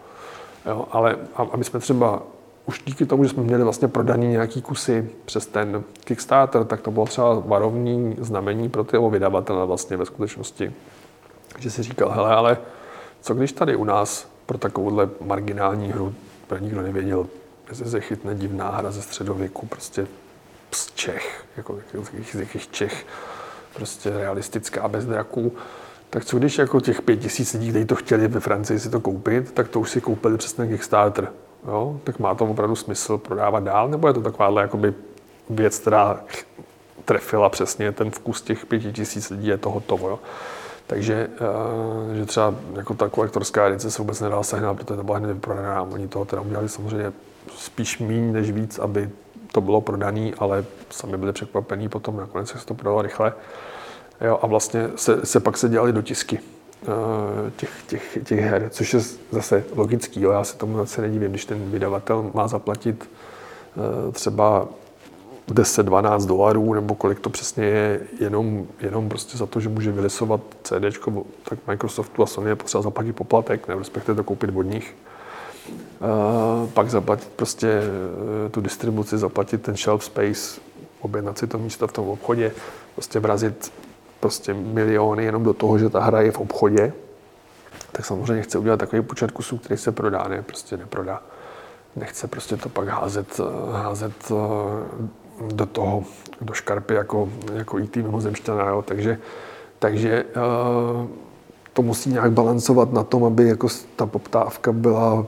Jo? Ale a my jsme třeba už díky tomu, že jsme měli vlastně prodaný nějaký kusy přes ten Kickstarter, tak to bylo třeba varovní znamení pro ty vydavatele vlastně ve skutečnosti. Že si říkal, hele, ale co když tady u nás pro takovouhle marginální hru, protože nikdo nevěděl, že se chytne divná hra ze středověku, prostě z Čech, jako z jakých Čech, prostě realistická, bez draků. Tak co když jako těch pět tisíc lidí, kteří to chtěli ve Francii si to koupit, tak to už si koupili přes ten Kickstarter. Jo? Tak má to opravdu smysl prodávat dál, nebo je to takováhle jakoby věc, která trefila přesně ten vkus těch pěti tisíc lidí, je to hotovo. Jo? Takže eh, že třeba jako ta kolektorská edice se vůbec nedala sehnat, protože to byla hned vyprodaná. Oni toho teda udělali samozřejmě spíš míň než víc, aby to bylo prodané, ale sami byli překvapení potom, nakonec se to prodalo rychle. Jo, a vlastně se, se pak se dělali dotisky uh, těch, těch, těch her, což je zase logický. Jo. Já se tomu zase nedivím, když ten vydavatel má zaplatit uh, třeba 10-12 dolarů, nebo kolik to přesně je, jenom, jenom prostě za to, že může vylisovat CD, tak Microsoftu a Sony je potřeba zaplatit poplatek, nebo respektive to koupit od nich pak zaplatit prostě eh, tu distribuci, zaplatit ten shelf space, objednat si to místo v tom obchodě, prostě vrazit prostě miliony jenom do toho, že ta hra je v obchodě, tak samozřejmě chce udělat takový počet kusů, který se prodá, ne, prostě neprodá. Nechce prostě to pak házet, eh, házet eh, do toho, do škarpy jako, jako IT mimozemšťana, jo. takže, takže to musí nějak balancovat na tom, aby jako ta poptávka byla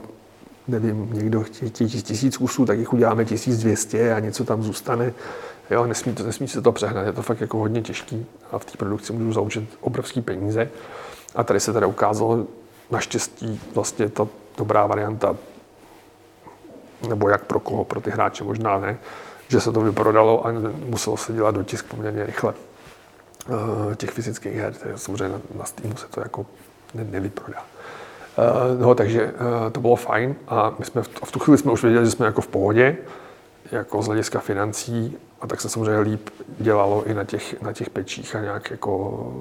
nevím, někdo chtějí tisíc kusů, tak jich uděláme 1200 a něco tam zůstane. Jo, nesmí, to, nesmí se to přehnat, je to fakt jako hodně těžký a v té produkci můžu zaučit obrovský peníze. A tady se teda ukázalo naštěstí vlastně ta dobrá varianta, nebo jak pro koho, pro ty hráče možná ne, že se to vyprodalo a muselo se dělat dotisk poměrně rychle uh, těch fyzických her. Takže samozřejmě na, Steamu se to jako ne, nevyprodá. Eh, no, takže eh, to bylo fajn a my jsme v, v tu chvíli jsme už věděli, že jsme jako v pohodě, jako z hlediska financí a tak se samozřejmě líp dělalo i na těch, na těch pečích a nějak jako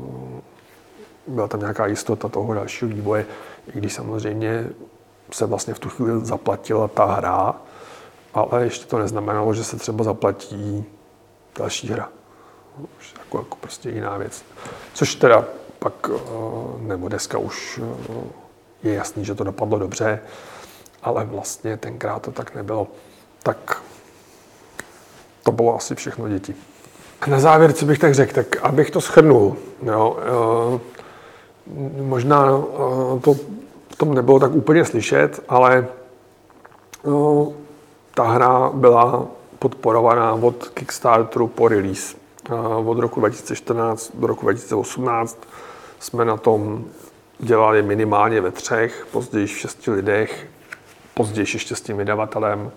byla tam nějaká jistota toho dalšího vývoje, i když samozřejmě se vlastně v tu chvíli zaplatila ta hra, ale ještě to neznamenalo, že se třeba zaplatí další hra. Už jako, jako prostě jiná věc. Což teda pak, eh, nebo dneska už eh, je jasný, že to dopadlo dobře, ale vlastně tenkrát to tak nebylo. Tak to bylo asi všechno děti. Na závěr, co bych tak řekl, tak abych to shrnul, jo, eh, možná to v tom nebylo tak úplně slyšet, ale ta hra byla podporovaná od Kickstarteru po release. Od roku 2014 do roku 2018 jsme na tom dělali minimálně ve třech, později v šesti lidech, později ještě s tím vydavatelem,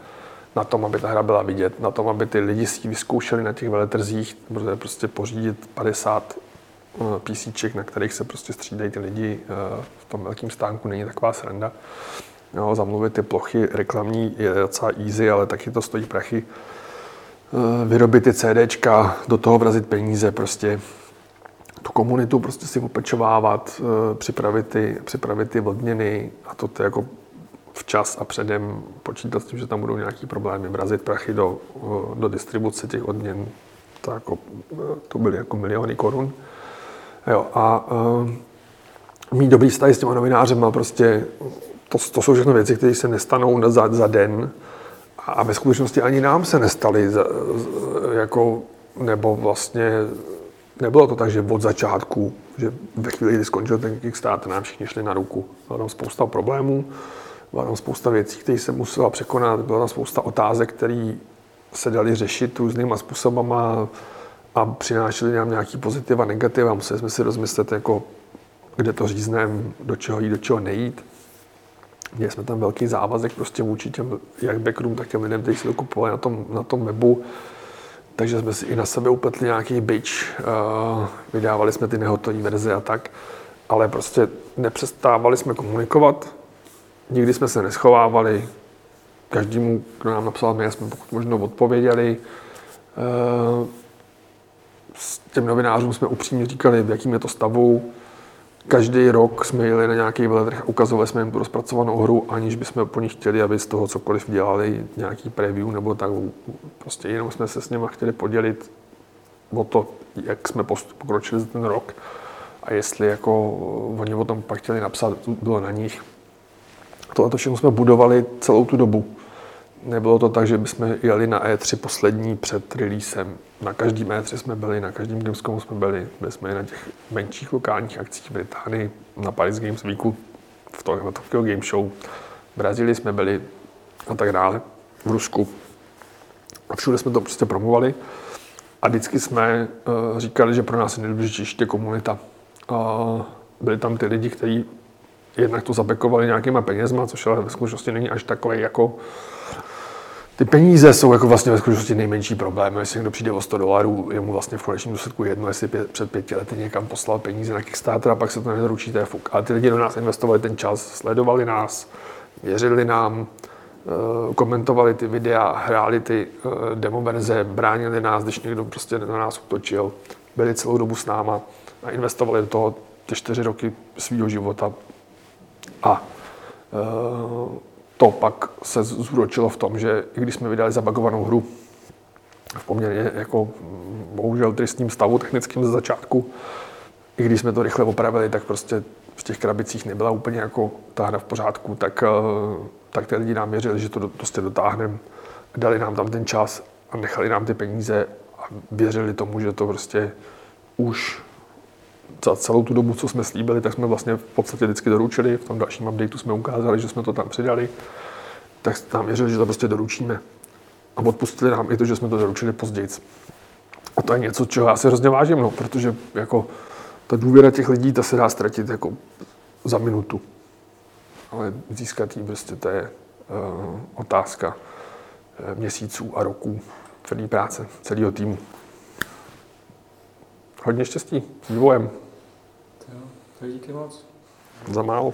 na tom, aby ta hra byla vidět, na tom, aby ty lidi si ji vyzkoušeli na těch veletrzích, protože prostě pořídit 50 eh, písíček, na kterých se prostě střídají ty lidi eh, v tom velkém stánku, není taková sranda. Jo, zamluvit ty plochy reklamní je docela easy, ale taky to stojí prachy. Eh, vyrobit ty CDčka, do toho vrazit peníze, prostě tu komunitu prostě si opečovávat, eh, připravit ty, připravit ty odměny a to, to jako včas a předem počítat s tím, že tam budou nějaký problémy, vrazit prachy do, eh, do distribuce těch odměn, to, jako, to byly jako miliony korun. Jo, a uh, mít dobrý vztah s těma novinářema, prostě to, to jsou všechno věci, které se nestanou za, za den a ve skutečnosti ani nám se nestaly za, jako, nebo vlastně nebylo to tak, že od začátku, že ve chvíli, kdy skončil ten Kickstarter, nám všichni šli na ruku. Bylo tam spousta problémů, byla tam spousta věcí, které se musela překonat, byla tam spousta otázek, které se daly řešit různýma způsobama a přinášely nám nějaký pozitiv a negativ a museli jsme si rozmyslet, jako, kde to řízneme, do čeho jít, do čeho nejít. Měli jsme tam velký závazek prostě vůči těm jak backerům, tak těm lidem, kteří si to kupovali na tom, na tom webu. Takže jsme si i na sebe upletli nějaký byč, uh, vydávali jsme ty nehotové verze a tak, ale prostě nepřestávali jsme komunikovat, nikdy jsme se neschovávali, každému, kdo nám napsal mail, jsme pokud možno odpověděli. Uh, s těm novinářům jsme upřímně říkali, v jakým je to stavu, Každý rok jsme jeli na nějaký veletrh a ukazovali jsme jim tu rozpracovanou hru, aniž bychom po nich chtěli, aby z toho cokoliv dělali, nějaký preview nebo tak. Prostě jenom jsme se s nimi chtěli podělit o to, jak jsme pokročili za ten rok a jestli jako oni o tom pak chtěli napsat, bylo na nich. Tohle to všechno jsme budovali celou tu dobu. Nebylo to tak, že bychom jeli na E3 poslední před releasem. Na každém E3 jsme byli, na každém Gamescomu jsme byli. Byli jsme i na těch menších lokálních akcích v Británii, na Paris Games Weeku, v Tokyo Game Show. V Brazílii jsme byli a tak dále, v Rusku. A všude jsme to prostě promovali. A vždycky jsme uh, říkali, že pro nás je nejdůležitější komunita. Uh, byli tam ty lidi, kteří jednak to zabekovali nějakýma penězma, což ale ve skutečnosti není až takové jako ty peníze jsou jako vlastně ve skutečnosti nejmenší problém. Jestli někdo přijde o 100 dolarů, je mu vlastně v konečném důsledku jedno, jestli pět, před pěti lety někam poslal peníze na Kickstarter a pak se to nezaručí, to je fuk. Ale ty lidi do nás investovali ten čas, sledovali nás, věřili nám, eh, komentovali ty videa, hráli ty eh, demo verze, bránili nás, když někdo prostě na nás utočil, byli celou dobu s náma a investovali do toho ty čtyři roky svého života. A uh, to pak se zúročilo v tom, že i když jsme vydali zabagovanou hru v poměrně jako bohužel tristním stavu technickým ze začátku, i když jsme to rychle opravili, tak prostě v těch krabicích nebyla úplně jako ta hra v pořádku, tak, eh, tak ty lidi nám věřili, že to prostě dotáhneme. Dali nám tam ten čas a nechali nám ty peníze a věřili tomu, že to prostě už za celou tu dobu, co jsme slíbili, tak jsme vlastně v podstatě vždycky doručili. V tom dalším updateu jsme ukázali, že jsme to tam přidali. Tak nám věřili, že to prostě doručíme. A odpustili nám i to, že jsme to doručili později. A to je něco, čeho já si hrozně vážím, no, protože jako ta důvěra těch lidí, ta se dá ztratit jako za minutu. Ale získat ji prostě to je uh, otázka uh, měsíců a roků celé práce, celého týmu. Hodně štěstí s vývojem. Tak díky moc. Za málo.